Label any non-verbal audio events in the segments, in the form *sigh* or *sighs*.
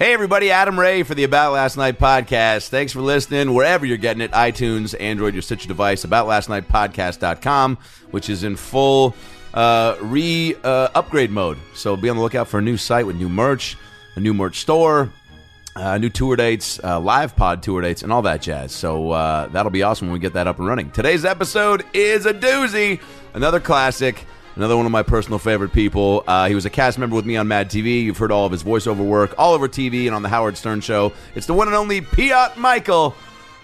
Hey, everybody, Adam Ray for the About Last Night podcast. Thanks for listening wherever you're getting it iTunes, Android, your Stitcher device, aboutlastnightpodcast.com, which is in full uh, re uh, upgrade mode. So be on the lookout for a new site with new merch, a new merch store, uh, new tour dates, uh, live pod tour dates, and all that jazz. So uh, that'll be awesome when we get that up and running. Today's episode is a doozy, another classic. Another one of my personal favorite people. Uh, he was a cast member with me on Mad TV. You've heard all of his voiceover work all over TV and on the Howard Stern Show. It's the one and only Piotr Michael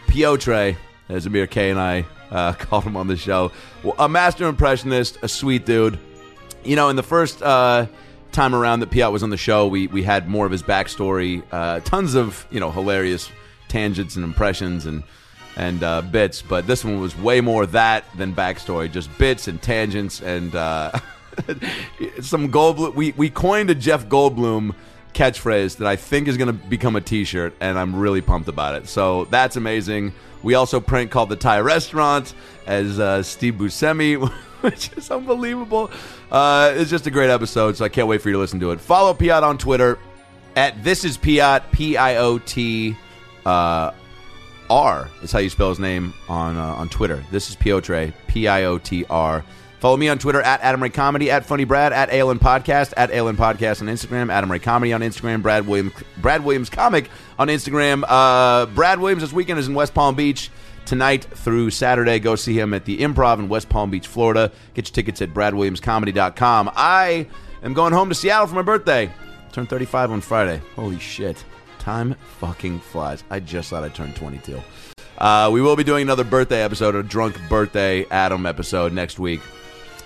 Piotre, as Amir K and I uh, *laughs* called him on the show. A master impressionist, a sweet dude. You know, in the first uh, time around that Piotr was on the show, we we had more of his backstory, uh, tons of you know hilarious tangents and impressions and and uh, bits. But this one was way more that than backstory, just bits and tangents and uh, *laughs* some Goldblum. We we coined a Jeff Goldblum catchphrase that I think is going to become a T-shirt, and I'm really pumped about it. So that's amazing. We also prank called the Thai restaurant as uh, Steve Buscemi, *laughs* which is unbelievable. Uh, it's just a great episode, so I can't wait for you to listen to it. Follow Piotr on Twitter at this is Piot P I O T. R is how you spell his name on uh, on Twitter. This is Piotr, P I O T R. Follow me on Twitter at Adam Ray Comedy, at Funny Brad, at ALN Podcast, at ALN Podcast on Instagram, Adam Ray Comedy on Instagram, Brad Williams, Brad Williams Comic on Instagram. Uh, Brad Williams this weekend is in West Palm Beach tonight through Saturday. Go see him at the Improv in West Palm Beach, Florida. Get your tickets at bradwilliamscomedy.com. I am going home to Seattle for my birthday. Turn 35 on Friday. Holy shit. Time fucking flies. I just thought I turned 22. Uh, we will be doing another birthday episode, a drunk birthday Adam episode next week.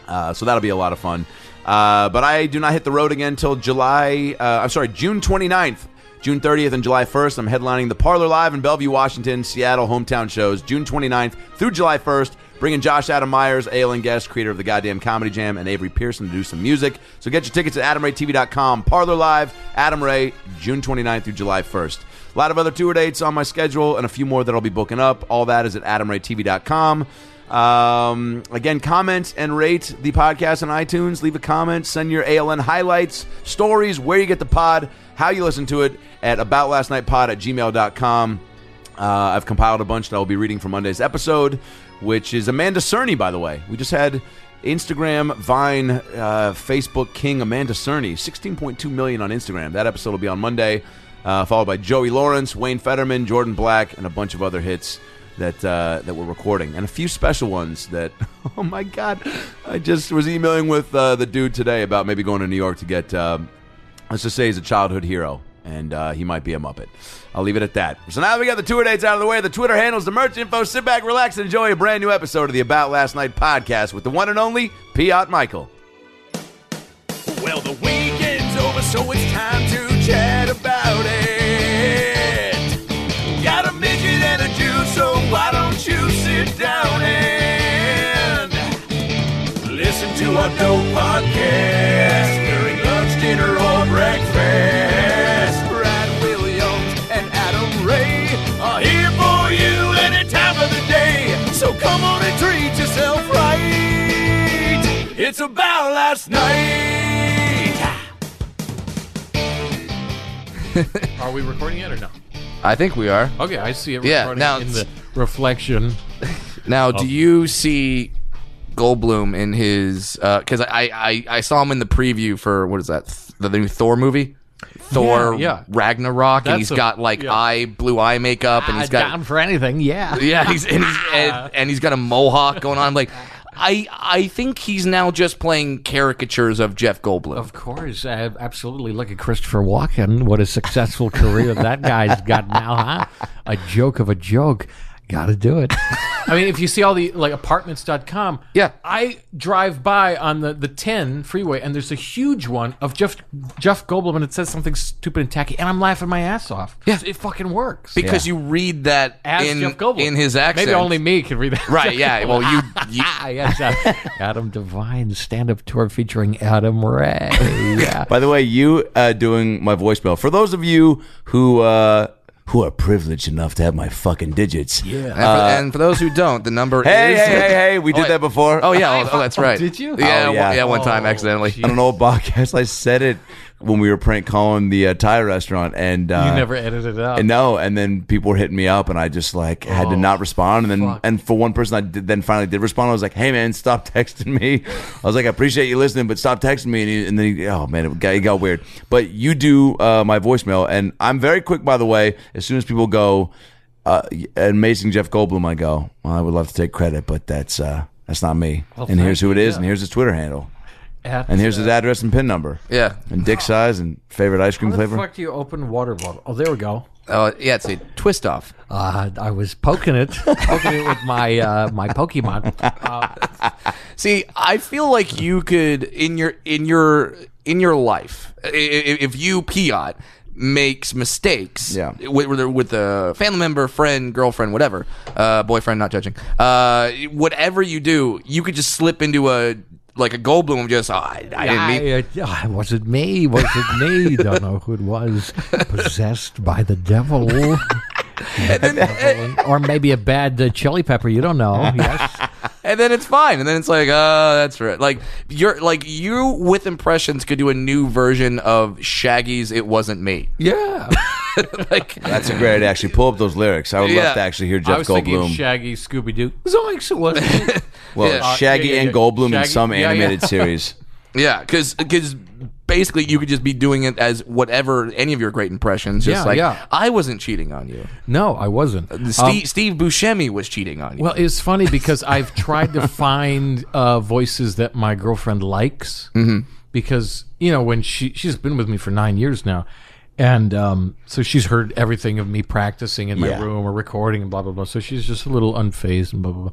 Uh, so that'll be a lot of fun. Uh, but I do not hit the road again until July, uh, I'm sorry, June 29th. June 30th and July 1st, I'm headlining the Parlor Live in Bellevue, Washington, Seattle hometown shows, June 29th through July 1st. Bringing Josh Adam Meyers, ALN guest, creator of the Goddamn Comedy Jam, and Avery Pearson to do some music. So get your tickets at AdamRayTV.com. Parlor Live, Adam Ray, June 29th through July 1st. A lot of other tour dates on my schedule and a few more that I'll be booking up. All that is at AdamRayTV.com. Um, again, comment and rate the podcast on iTunes. Leave a comment. Send your ALN highlights, stories, where you get the pod, how you listen to it at aboutlastnightpod at gmail.com. Uh, I've compiled a bunch that I'll be reading for Monday's episode, which is Amanda Cerny, by the way. We just had Instagram, Vine, uh, Facebook King Amanda Cerny, 16.2 million on Instagram. That episode will be on Monday, uh, followed by Joey Lawrence, Wayne Federman, Jordan Black, and a bunch of other hits that uh, that we're recording, and a few special ones that. *laughs* Oh my God! I just was emailing with uh, the dude today about maybe going to New York to get. Uh, let's just say he's a childhood hero, and uh, he might be a Muppet. I'll leave it at that. So now we got the tour dates out of the way, the Twitter handles, the merch info. Sit back, relax, and enjoy a brand new episode of the About Last Night podcast with the one and only Piotr Michael. Well, the weekend's over, so it's time to chat about it. Got a midget and a Jew, so why don't you sit down and listen to our dope podcast during lunch, dinner, or breakfast? So come on and treat yourself right. It's about last night. *laughs* Are we recording yet or no? I think we are. Okay, I see it Yeah, now in the reflection. *laughs* Now, do oh. you see Goldblum in his? Uh, because I, I I saw him in the preview for what is that? The new Thor movie, Thor Yeah, yeah. Ragnarok, and That's he's a- got like yeah. eye blue eye makeup, and he's got down for anything, yeah. *laughs* yeah, he's and he's *laughs* and, and he's got a mohawk going on. I'm like, I I think he's now just playing caricatures of Jeff Goldblum. Of course, uh, absolutely. Look at Christopher Walken. What a successful career that guy's got now, huh? A joke of a joke. Got to do it. I mean, if you see all the like apartments.com, Yeah. I drive by on the, the 10 freeway and there's a huge one of Jeff Jeff Goldblum and it says something stupid and tacky and I'm laughing my ass off. Yeah. It fucking works. because you read that As in Jeff Goldblum. in his accent. Maybe only me can read that. right. Yeah. *laughs* Well, you, you *laughs* ah, yes, uh, *laughs* Adam Devine stand-up tour featuring Adam Ray. Yeah. By the way, you uh, doing my voicemail for those of you who uh, who are privileged enough to have my fucking digits. Yeah. And, for, uh, and for those who don't, the number Hey, is. hey, hey, hey! We did wait. that before. Oh yeah, oh, oh, that's right. Did you? Yeah, Oh, yeah. One, yeah, one time Oh, accidentally. on an old podcast. I said it when we were prank calling the uh, Thai restaurant, and uh, You never edited it out. And no, and then people were hitting me up, and I just like had to not respond. And then, fuck. and for one person, I did, then finally did respond. I was like, "Hey, man, stop *laughs* texting me." I was like, "I appreciate you listening, but stop texting me." And, he, and then, he, oh man, it got, it got weird. But you do uh, my voicemail, and I'm very quick, by the way. As soon as people go, uh, "Amazing Jeff Goldblum," I go, "Well, I would love to take credit, but that's uh, that's not me." and here's who it is, yeah. and here's his Twitter handle, and here's his uh, address and pin number, Yeah. and dick size, and favorite ice cream How the flavor. fuck do you open water bottle? Oh, there we go. Oh, yeah. It's a twist off. Uh, I was poking it, poking it with my uh, my Pokemon. *laughs* See, I feel like you could in your in your in your life, i- i- if you Piot makes mistakes, Yeah. with with a- with a family member, friend, girlfriend, whatever, uh, boyfriend, not judging, uh, whatever you do, you could just slip into a like a Goldblum just, oh, I, I didn't mean. I, uh, was it me? Was it me? *laughs* Don't know who it was. Possessed by the devil. *laughs* or maybe a bad uh, chili pepper. You don't know. *laughs* Yes. And then it's fine. And then it's like, oh, that's right. Like you're like you with impressions could do a new version of Shaggy's "It Wasn't Me." Yeah. *laughs* like That's a great idea. Actually, pull up those lyrics. I would Yeah. love to actually hear I Jeff was thinking Goldblum. Shaggy, Scooby Doo. Zoinks, it wasn't. *laughs* Well, Yeah. Shaggy Uh, yeah, yeah, and yeah. Goldblum in Shaggy- some yeah, yeah. animated series. *laughs* yeah, because because basically you could just be doing it as whatever any of your great impressions. Just Yeah, like yeah. I wasn't cheating on you. No, I wasn't. Steve, Steve Buscemi was cheating on you. Well, it's funny because I've tried to find uh, voices that my girlfriend likes. Mm-hmm. Because you know when she she's been with me for nine years now, and um, so she's heard everything of me practicing in my Yeah. room or recording and blah blah blah. So she's just a little unfazed and blah blah blah.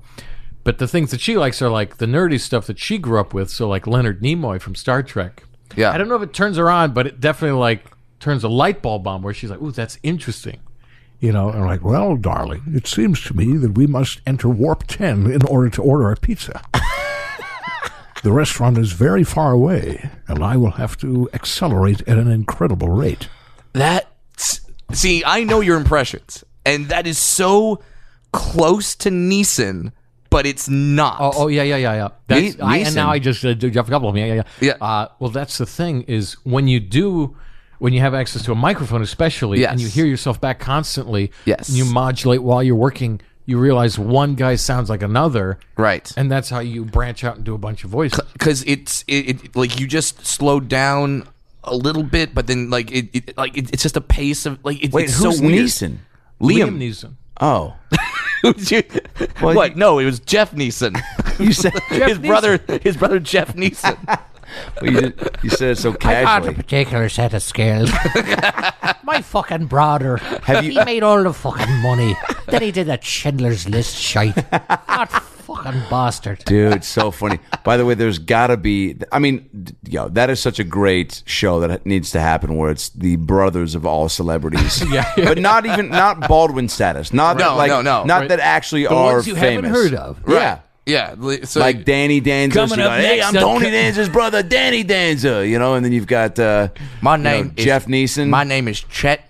But the things that she likes are like the nerdy stuff that she grew up with. So like Leonard Nimoy from Star Trek. Yeah. I don't know if it turns her on, but it definitely like turns a light bulb on where she's like, "Ooh, that's interesting." You know, and I'm like, well, darling, it seems to me that we must enter warp 10 in order to order a pizza. *laughs* the restaurant is very far away, and I will have to accelerate at an incredible rate. that see, I know your impressions, and that is so close to Neeson, but it's not. Oh, oh yeah, yeah, yeah, yeah. That's, Ne- I, and now I just uh, do Jeff Goldblum. Yeah, yeah, yeah. Yeah. Uh, Well, that's the thing is when you do, when you have access to a microphone, especially, and you hear yourself back constantly, Yes. and you modulate while you're working, you realize one guy sounds like another, right. and that's how you branch out and do a bunch of voices. because it's it, it like you just slowed down a little bit, but then like it, it like it, it's just a pace of like it, Wait, it's who's so weird. Neeson? Liam. Liam Neeson. Oh, *laughs* Who's you- what? no, it was Jeff Neeson. *laughs* you said *laughs* his brother, his brother Jeff Neeson. well, you, did- you said it so I got a casually. particular set of skills. My fucking brother. Have you- He made all the fucking money. then he did that Schindler's List shite. That fucking bastard. Dude, so funny. By the way, there's got to be. I mean, yo, that is such a great show that needs to happen, where it's the brothers of all celebrities. *laughs* Yeah. but not even not Baldwin status. Not No, like, no, no. not Right. that actually The are ones you famous. haven't heard of. Yeah. Yeah, so Like Danny Danza, Coming so you up go, hey, I'm on Tony Danza's brother, Danny Danza. You know, and then you've got uh, my you know, name is Jeff Neeson. My name is Chet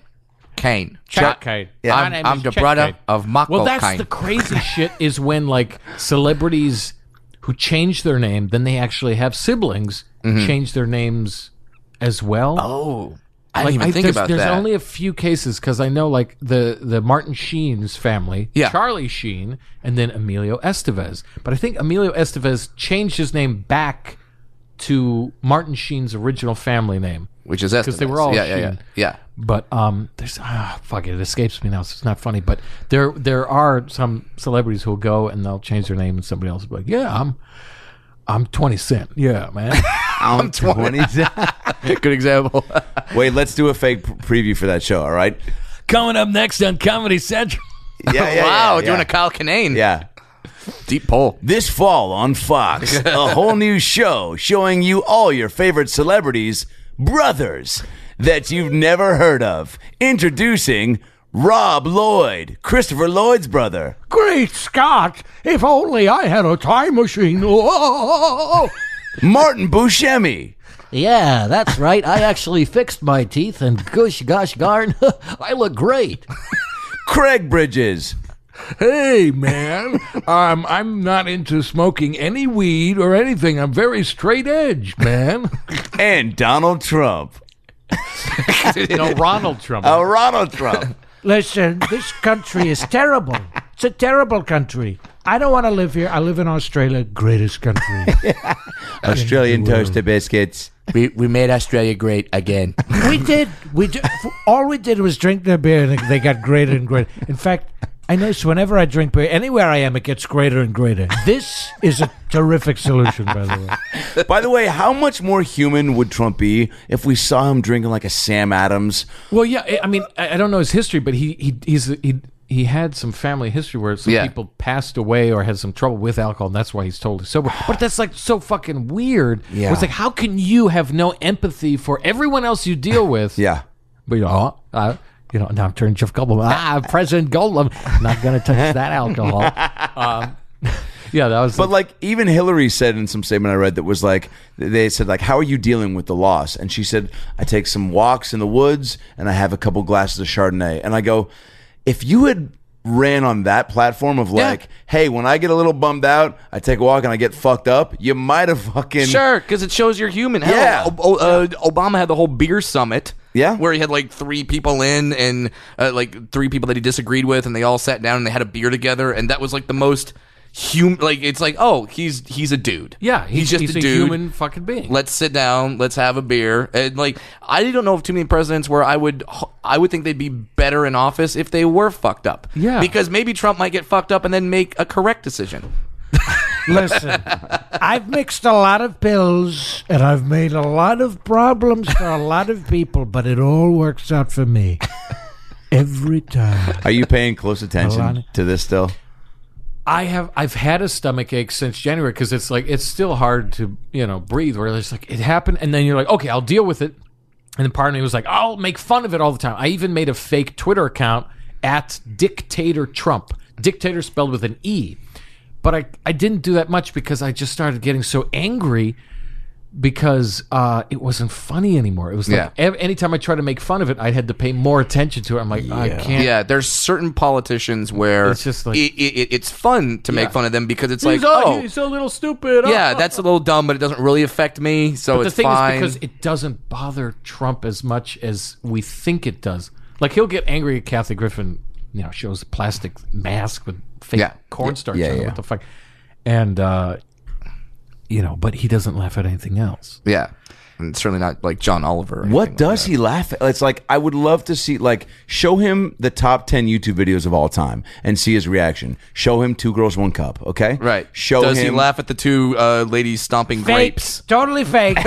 Kane. Chuck Kane. Yeah. My I'm, name I'm is the brother Kane. of Michael Well, that's Kane. the crazy *laughs* shit is when like celebrities who change their name, then they actually have siblings mm-hmm. change their names as well. oh, I didn't even think there's, about there's that. only a few cases because I know like the the Martin Sheen's family, Yeah. Charlie Sheen, and then Emilio Estevez. But I think Emilio Estevez changed his name back to Martin Sheen's original family name. which is because they were all yeah, yeah, yeah, Sheen. yeah. But um, there's ah, fuck it, it escapes me now, so it's not funny. But there there are some celebrities who'll go and they'll change their name, and somebody else will be like, "Yeah, I'm I'm 20 Cent, yeah, man." *laughs* I'm 20. Cent. *laughs* Good example. *laughs* Wait, let's do a fake preview for that show. All right? Coming up next on Comedy Central. Yeah, yeah, wow, yeah, doing a Kyle Kinane. Yeah. Deep pull. This fall on Fox, a whole new show showing you all your favorite celebrities, brothers, that you've never heard of. Introducing Rob Lloyd, Christopher Lloyd's brother. Great Scott! If only I had a time machine. Oh, *laughs* *laughs* Martin Buscemi, Yeah, that's right. I actually fixed my teeth, and gosh, gosh, darn, *laughs* I look great. Craig Bridges, hey, man. um, I'm not into smoking any weed or anything. I'm very straight edge, man. and Donald Trump. No, Ronald Trump. Oh, Ronald Trump. *laughs* Listen, this country is terrible. It's a terrible country. I don't want to live here. I live in Australia, greatest country. *laughs* Australian toaster biscuits. we we made Australia great again. we did. We did. All we did was drink their beer, and they got greater and greater. In fact, I notice whenever I drink beer, anywhere I am, it gets greater and greater. This is a terrific solution, by the way. *laughs* By the way, how much more human would Trump be if we saw him drinking like a Sam Adams? Well, yeah, I- I mean, I I don't know his history, but he he he's he he had some family history where some Yeah. people passed away or had some trouble with alcohol, and that's why he's totally sober. *sighs* But that's like so fucking weird. Yeah. It's like how can you have no empathy for everyone else you deal with? Yeah. But you know, uh, you know, now I'm turning Jeff Goldblum. Ah, President Goldblum, not going to touch that alcohol. *laughs* Um, *laughs* yeah, that was. But like even Hillary said in some statement I read that was like they said like how are you dealing with the loss? And she said I take some walks in the woods and I have a couple glasses of Chardonnay. And I go, if you had ran on that platform of like, hey, when I get a little bummed out, I take a walk and I get fucked up, you might have fucking Sure, because it shows you're human. Hell, Yeah. O- uh, Obama had the whole beer summit. Yeah. where he had like three people in and uh, like three people that he disagreed with, and they all sat down and they had a beer together, and that was like the most human. Like it's like, oh, he's he's a dude. yeah, he's, just he's a a, dude. human fucking being. Let's sit down. Let's have a beer. And like, I don't know of too many presidents where I would, I would think they'd be better in office if they were fucked up. Yeah. because maybe Trump might get fucked up and then make a correct decision. *laughs* Listen, I've mixed a lot of pills and I've made a lot of problems for a lot of people, but it all works out for me. *laughs* Every time. Are you paying close attention to this still? I have I've had a stomach ache since January because it's like it's still hard to you know breathe. Where it's like it happened, and then you're like, okay, I'll deal with it. And then part of me was like, I'll make fun of it all the time. I even made a fake Twitter account at Dictator Trump, dictator spelled with an e. But I I didn't do that much because I just started getting so angry because uh, it wasn't funny anymore. It was like Yeah. ev- anytime I tried to make fun of it, I had to pay more attention to it. I'm like, I can't. Yeah, there's certain politicians where It's just like- it, it, it's fun to make fun of them because it's like, He's, oh, oh, he's a little stupid. Yeah, oh, that's a little dumb, but it doesn't really affect me, so But it's the thing fine. is because it doesn't bother Trump as much as we think it does. Like he'll get angry at Kathy Griffin, you know, shows a plastic mask with fake Yeah. cornstarch Yeah, on it. yeah. What the fuck? And uh you know, but he doesn't laugh at anything else. yeah, and certainly not like John Oliver. or What anything like does he laugh at? It's like I would love to see like show him the top ten YouTube videos of all time and see his reaction. Show him two girls, one cup. Okay, Right. Show does him he laugh at the two uh, ladies stomping Fake. grapes? Totally fake. *laughs*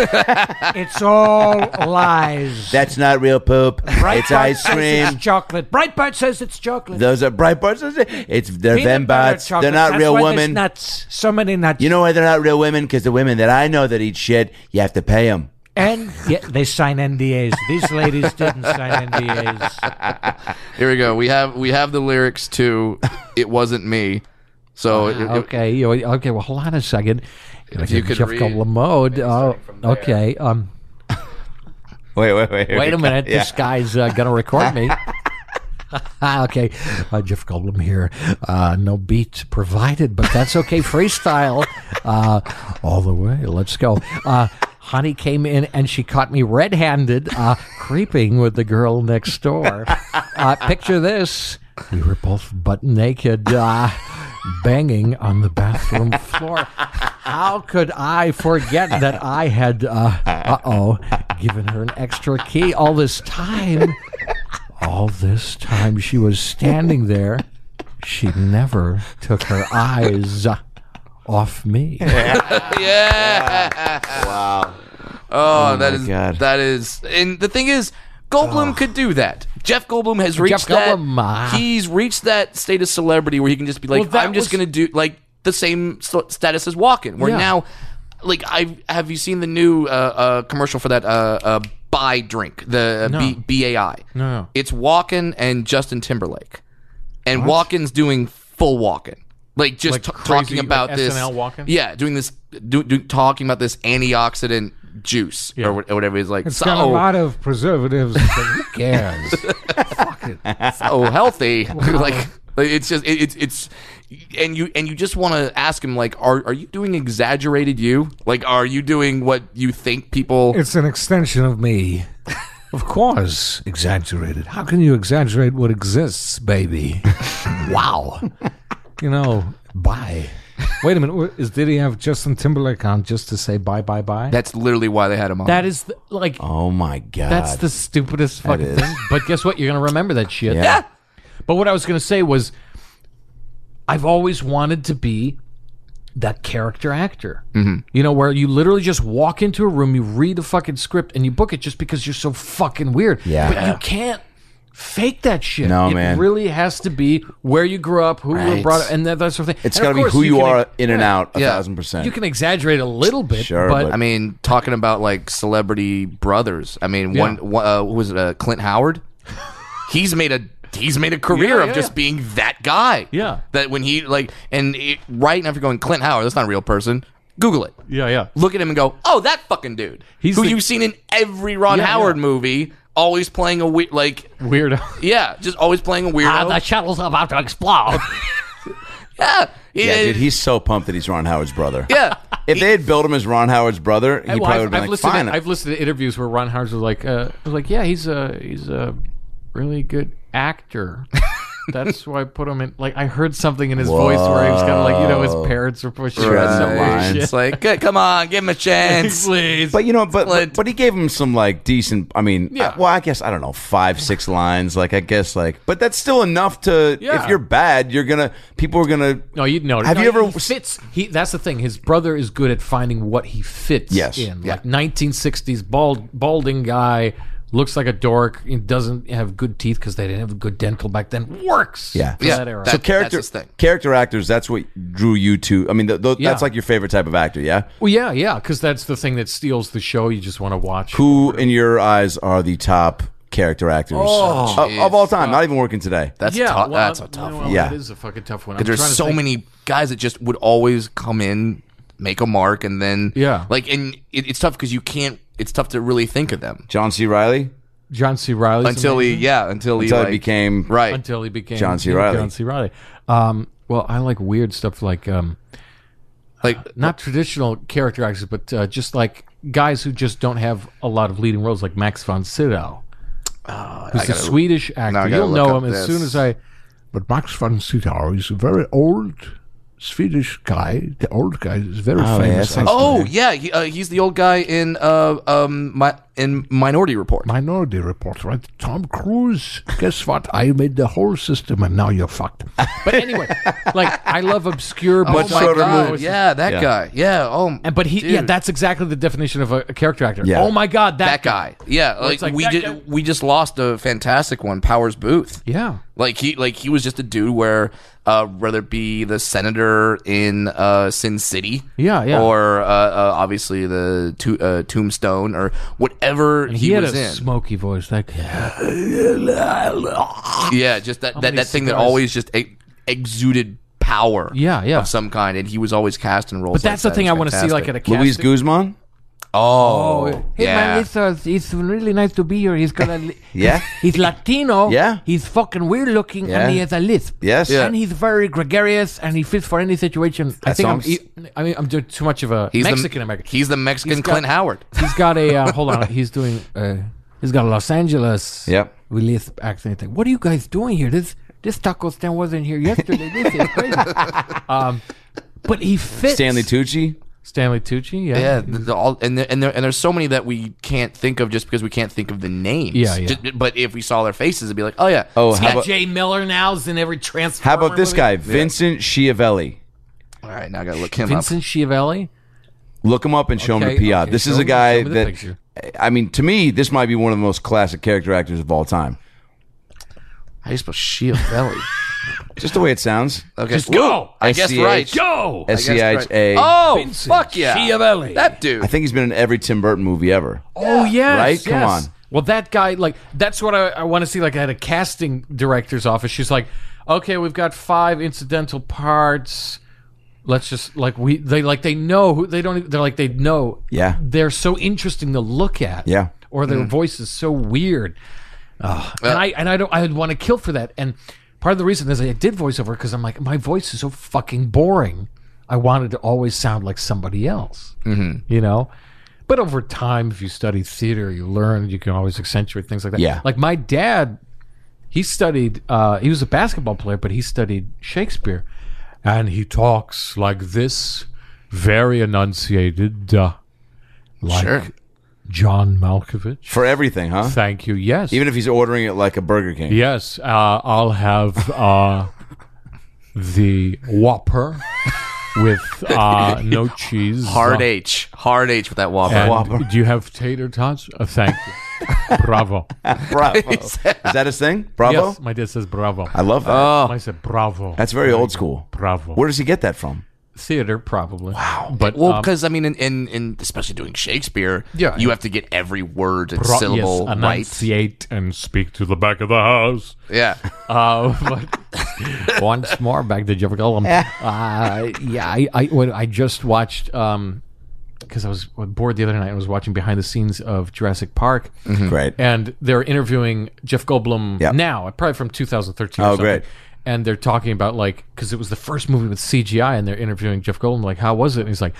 it's all lies. That's not real poop. it's Breitbart ice says cream. It's chocolate. Breitbart says it's chocolate. Those are Breitbarts. It's they're Peanut butter Fembots. chocolate. They're not That's real why women. Nuts. So many nuts. You know why they're not real women? Because the women that I know that eat shit, you have to pay them. And yeah, they sign NDAs. These ladies didn't sign NDAs. *laughs* Here we go. We have we have the lyrics to "It Wasn't Me." So it- it- Okay, you- okay. Well, hold on a second. If you could Jeff read- Goldblum mode. Oh, okay. Um, Wait, wait, wait. wait a minute. Yeah. This guy's uh, gonna record me. *laughs* *laughs* okay, uh, Jeff Goldblum here. Uh, no beat provided, but that's okay. Freestyle uh, all the way. Let's go. Honey came in and she caught me red-handed, uh, *laughs* creeping with the girl next door. Uh, picture this: we were both butt naked, uh, banging on the bathroom floor. How could I forget that I had, uh oh, given her an extra key all this time? All this time she was standing there, she never took her eyes off me. *laughs* yeah. Wow. Oh, that my is God. that is, and the thing is, Goldblum could do that. Jeff Goldblum has reached that. Goldblum, uh, he's reached that state of celebrity where he can just be like, Well, I'm just was- gonna do like the same st- status as Walken. Where Yeah. now, like, I have you seen the new uh, uh, commercial for that uh, uh, buy drink, the uh, B- BAI? No. It's Walken and Justin Timberlake, and Walken's doing full Walken. Like just Like t- crazy, talking like about this, SNL Walken? yeah, doing this, do, do, talking about this antioxidant juice or, or whatever. He's like, It's so, got a oh. lot of preservatives. but who *laughs* cares? so healthy. *laughs* like, like, it's just it, it's it's and you and you just want to ask him like, are are you doing exaggerated you? Like, are you doing what you think people? It's an extension of me. *laughs* Of course, exaggerated. How can you exaggerate what exists, baby? wow. You know, bye. Wait a minute. Is did he have Justin Timberlake on just to say bye, bye, bye? That's literally why they had him on. That is the, like Oh my god. that's the stupidest fucking is. thing. But guess what? You're gonna remember that shit. Yeah. But what I was gonna say was, I've always wanted to be that character actor. Mm-hmm. You know, where you literally just walk into a room, you read the fucking script, and you book it just because you're so fucking weird. Yeah. But you can't fake that shit. No, it man. really has to be where you grew up, who you Right. were brought up, and that, that sort of thing. It's And got of to be course who you, can- are in and yeah. out a Yeah. thousand percent. You can exaggerate a little bit, Sure, but, but- I mean, talking about like celebrity brothers. I mean, one, one uh, what was it uh, Clint Howard? He's made a he's made a career Yeah, of just yeah. being that guy. Yeah. That when he like and it, right after going Clint Howard, that's not a real person. Google it. yeah, yeah. Look at him and go, oh, that fucking dude. He's who the- you've seen in every Ron Yeah, Howard yeah. movie, always playing a weird like Weirdo. yeah, just always playing a weirdo. shuttle's about to explode. *laughs* yeah, yeah, yeah, dude, he's so pumped that he's Ron Howard's brother. yeah. If they had built him as Ron Howard's brother, he Well, probably would have been I've like, listened. fine. To, I've listened to interviews where Ron Howard was like, uh, was like, yeah, he's a he's a really good actor. *laughs* That's why I put him in. Like, I heard something in his voice where he was kind of like, you know, his parents were pushing him Right. some weird shit. It's like, "Good, come on, give him a chance. *laughs* Please, But you know, but, but but he gave him some like decent. I mean, Yeah. well, I guess I don't know, five six lines. Like I guess like, but that's still enough to. Yeah. If you're bad, you're gonna people are gonna. no, you know. Have no, you ever- He fits. He. That's the thing. His brother is good at finding what he fits Yes. in. Yeah. Like 1960s bald, balding guy. Looks like a dork. He doesn't have good teeth because they didn't have good dental back then. Works. Yeah. for Yeah. that era. That- So character that's his thing. character actors. That's what drew you to. I mean, th- th- Yeah. that's like your favorite type of actor. Yeah. Well, yeah, yeah, because that's the thing that steals the show. You just want to watch. Who in your eyes are the top character actors oh, of, of all time? Not even working today. That's yeah, tou- well, that's a tough know, one. Yeah. that is a fucking tough one. I'm There's trying to so think- many guys that just would always come in, make a mark, and then Yeah. like and it, it's tough because you can't. It's tough to really think of them John C. Reilly John C. Reilly until he, yeah, until he until like, he became right. until he became John C. Reilly. John C. Reilly. Um, well, I like weird stuff like um, like not traditional character actors, but uh, just like guys who just don't have a lot of leading roles, like Max von Sydow, who's a gotta- Swedish actor. You'll know up him as soon as I. But Max von Sydow is a very old Swedish guy. The old guy is very yeah, famous. that sounds- oh yeah, he, uh, he's the old guy in uh um my in Minority Report. Minority Report, right? Tom Cruise. Guess what? I made the whole system, and now you're fucked. But anyway, *laughs* like I love obscure, oh but my god, movies. yeah, that Yeah. guy, yeah. Oh, And but he, yeah, that's exactly the definition of a, a character actor. Yeah. Oh my god, that, that guy. Yeah, like, like, we that did. guy- We just lost a fantastic one, Powers Boothe. Yeah, Like he, like he was just a dude where, uh, whether it be the senator in uh, Sin City, Yeah, yeah. or uh, uh, obviously the to, uh, Tombstone, or whatever and he, he, had was a in. smoky voice. That guy. *laughs* Yeah, just that that, that thing that always just e- exuded power. Yeah, yeah. of some kind, and he was always cast in roles. But that's like the thing that. I was want to see, like at a casting. Luis Guzman. Oh, Hey yeah. man, it's, uh, it's really nice to be here. He's got a, *laughs* Yeah. he's Latino. Yeah. He's fucking weird looking, Yeah. and he has a lisp. Yes. Yeah. And he's very gregarious, and he fits for any situation. I think I'm, sounds- I mean, I'm doing too much of a He's Mexican the, American. He's the Mexican He's got- Clint Howard. *laughs* He's got a uh, hold on. *laughs* He's doing. Uh, he's got a Los Angeles. Yep. With lisp accent. Thing. What are you guys doing here? This this taco stand wasn't here yesterday. This is crazy. um, but he fits. Stanley Tucci. Stanley Tucci. Yeah. Yeah, the, the, all, and there, and there and there's so many that we can't think of just because we can't think of the names. Yeah, yeah. Ju- but if we saw their faces, it'd be like, oh yeah, Oh, He's how about, Jay Miller now. Is in every Transformer. how about this movie. guy, Vincent Schiavelli? all right, now I gotta look him up. Vincent Schiavelli. Look him up and show him the PI. okay, this is a guy me that, picture. I mean, to me, this might be one of the most classic character actors of all time. up. How do you spell Schiavelli? *laughs* Just the way it sounds. Okay, Just go. I guess SCH. right. Go. S C H A. Oh, fuck yeah, Schiavelli. that dude. I think he's been in every Tim Burton movie ever. Oh yes, Right? Come on. Well, that guy, like, that's what I, I want to see. Like, at a casting director's office, she's like, "Okay, we've got five incidental parts. Let's just like we they like they know who they don't. They're like they know. Yeah. they're so interesting to look at. Yeah. or their mm. voice is so weird. Ugh. and I and I don't. I would want to kill for that. And part of the reason is I did voiceover because I'm like my voice is so fucking boring. I wanted to always sound like somebody else. Mm-hmm. You know. But over time, if you study theater, you learn. You can always accentuate things like that. Yeah. Like my dad, he studied. Uh, he was a basketball player, but he studied Shakespeare, and he talks like this, very enunciated, uh, like Sure. John Malkovich. For everything, huh? Thank you. Yes. Even if he's ordering it like a Burger King. Yes, uh, I'll have uh, the Whopper with uh, *laughs* no cheese. Hard Uh, H. Hard H with that Whopper. and Do you have tater tots? Uh, thank you. bravo. *laughs* Bravo. *laughs* Is that his thing? Bravo? Yes, my dad says bravo. I love that. Oh. I said bravo. That's very old school. bravo. Where does he get that from? Theater, probably. Wow. But Well, um, because I mean, in, in, in especially doing Shakespeare, Yeah. you have to get every word and bro- syllable yes, right. and speak to the back of the house. Yeah, *laughs* Uh, but *laughs* Once more, back to Jeff Goldblum. uh, yeah, I, I, when I just watched. Um, because I was bored the other night, I was watching behind the scenes of Jurassic Park. Great. and they're interviewing Jeff Goldblum Yep. now, probably from 2013. or Oh, something. great. And they're talking about like because it was the first movie with CGI, and they're interviewing Jeff Goldblum. Like, how was it? And he's like,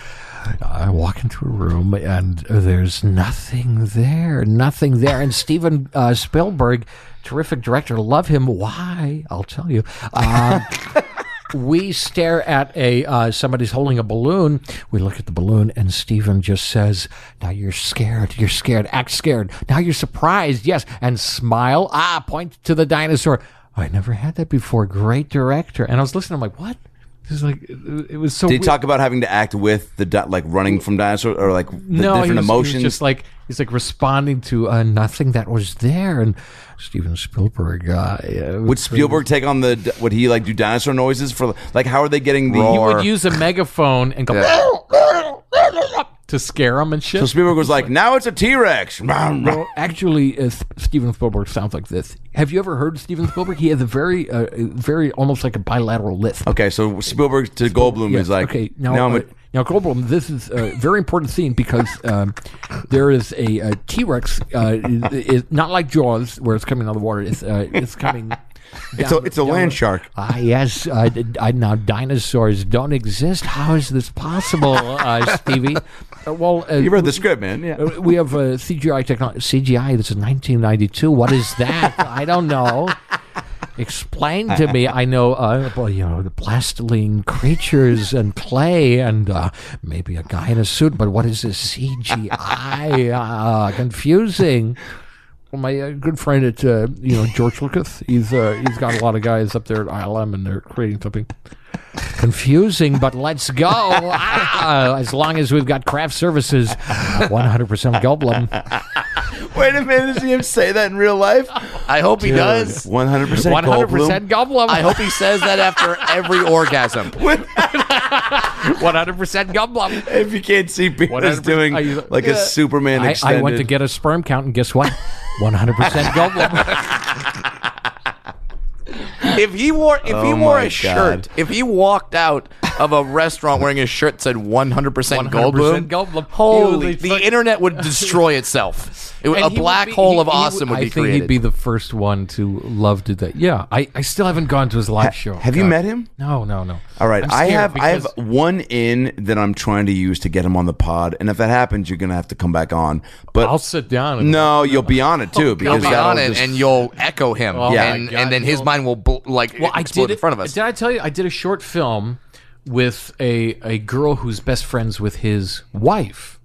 I walk into a room and there's nothing there, nothing there. And Steven uh, Spielberg, terrific director, love him. Why? I'll tell you. Um, *laughs* we stare at a uh, somebody's holding a balloon. We look at the balloon, and Steven just says, "Now you're scared. You're scared. Act scared. Now you're surprised. Yes, and smile. Ah, point to the dinosaur. I never had that before. Great director." and I was listening. I'm like, what? This is like it was so. Did he weird. talk about having to act with the di- like running from dinosaurs or like the no, different he was, emotions? He was just like he's like responding to uh, nothing that was there. And Steven Spielberg, uh, uh, would Spielberg take on the? Would he like do dinosaur noises for like? How are they getting the? he would use a megaphone and go to scare him and shit. So Spielberg was *laughs* like, "Now it's a T Rex." *laughs* Well, actually, uh, Steven Spielberg sounds like this. Have you ever heard Steven Spielberg? He has a very, uh, very almost like a bilateral lisp. Okay, so Spielberg to Goldblum Yes, is like, okay. Now, now uh, now Goldblum, this is a very important scene because um, there is a, a T Rex. Uh, is, is not like Jaws, where it's coming out of the water. It's uh, it's coming. It's a- it's a land shark. Ah, yes. Uh, I, now dinosaurs don't exist. How is this possible, *laughs* uh, Stevie? Uh, well, uh, you read the script, man. Yeah. uh, we have uh, CGI technology. CGI. This is 1992. What is that? *laughs* I don't know. Explain to me. I know, uh, well, you know, the plastiline creatures and clay and uh, maybe a guy in a suit. But what is this CGI? Uh, *laughs* confusing. Well, my uh, good friend at uh, you know George Lucas, he's uh, he's got a lot of guys up there at ILM, and they're creating something confusing. But let's go. *laughs* Ah, as long as we've got craft services, 100% Goldblum. Wait a minute, does he him say that in real life? I hope he does. One hundred percent 100% Goldblum. I hope he says that after every orgasm. *laughs* 100% Goldblum. If you can't see, Peter's 100% doing I- like a Superman I, extended. I went to get a sperm count, and guess what? 100% *laughs* Goldblum. If he wore if he Oh wore my a shirt, if he walked out of a restaurant wearing a shirt that said 100% 100% Goldblum, Goldblum. holy, the internet would destroy itself. *laughs* It a black be- hole he- of he awesome would, I be I think created. he'd be the first one to love to that. Yeah, I, I still haven't gone to his live show. Have you met him? No, no, no. All right, I'm I have I have one in that I'm trying to use to get him on the pod, and if that happens, you're gonna have to come back on. But I'll sit down. And, no, *laughs* you'll be on it too oh, You'll because be that'll on it, just- and you'll echo him, Oh Yeah. and, God, and then his mind will bl- like Well, I did in front of us. Did I tell you I did a short film with a a girl who's best friends with his wife,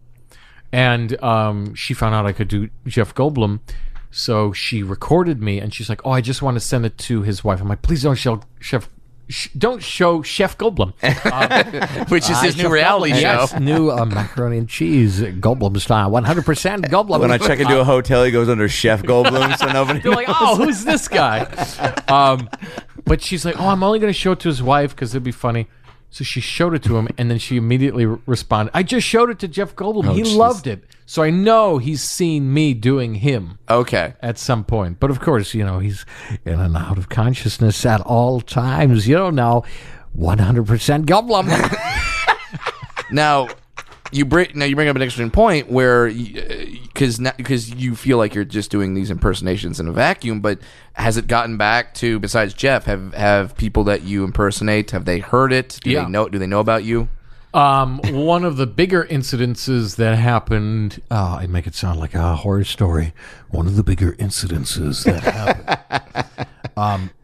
and um, she found out I could do Jeff Goldblum, so she recorded me, and she's like, "Oh, I just want to send it to his wife." I'm like, "Please don't show Chef." Sh- don't show Chef Goldblum. *laughs* Which is his new reality show. Yes, new uh, macaroni and cheese, Goldblum style. 100% *laughs* Goldblum. when I check into a hotel, he goes under Chef Goldblum, so nobody. They're like, "Oh, who's this guy?" *laughs* Um, but she's like, "Oh, I'm only going to show it to his wife because it'd be funny." So she showed it to him, and then she immediately re- responded, "I just showed it to Jeff Goldblum. Oh, he jeez. loved it." So I know he's seen me doing him Okay. at some point. But of course, you know, he's in and out of consciousness at all times. You don't know. 100% Goldblum. *laughs* Now, you bring now you bring up an interesting point where because because you feel like you're just doing these impersonations in a vacuum, but has it gotten back to besides Jeff? Have have people that you impersonate have they heard it? Do Yeah. they know? Do they know about you? Um, one of the bigger incidences that happened. Oh, I make it sound like a horror story. One of the bigger incidences that happened. *laughs*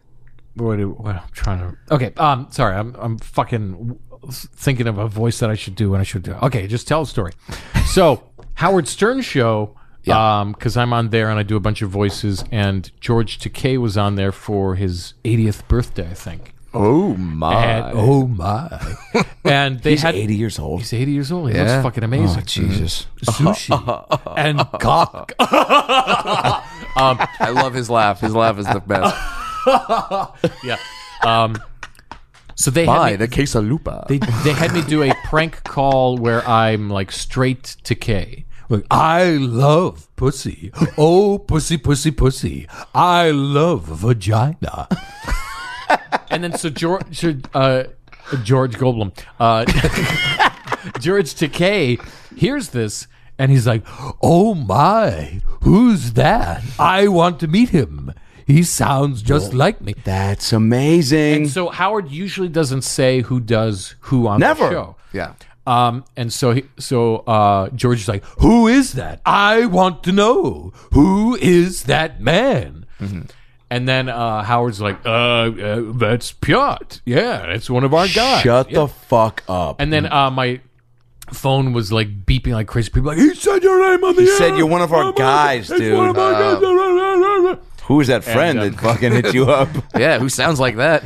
What, what I'm trying to. Okay. Um. Sorry. I'm. I'm fucking thinking of a voice that I should do and I should do. Okay. Just tell a story. So *laughs* Howard Stern show. Um. Because I'm on there and I do a bunch of voices, and George Takei was on there for his 80th birthday, I think. Oh my! And, oh my! *laughs* and they He's had 80 years old. He's 80 years old. He Yeah. looks fucking amazing. Jesus. Sushi. *laughs* and Cock. I love his laugh. His laugh is the best. yeah. Um. So they Buy had me, the quesalupa. they they had me do a *laughs* prank call where I'm like straight to K. Look, I love pussy. Oh, pussy, pussy, pussy. I love vagina. *laughs* And then so George uh, George Goldblum, uh, *laughs* George Takei hears this And he's like, Oh my, who's that? I want to meet him. He sounds just like me. That's amazing. And so Howard usually doesn't say who does who on Never. the show. yeah. Um, and so he, so uh, George is like, Who is that? I want to know. Who is that man? and then uh, Howard's like, uh, uh, that's Piotr. Yeah, it's one of our guys. Shut Yeah. the fuck up. And then uh, my phone was like beeping like crazy. People like, he said your name on the He air. said you're one of our guys, God, it's one of dude. Our guys." Who is that friend And, um, that fucking hit you up? *laughs* Yeah. Who sounds like that?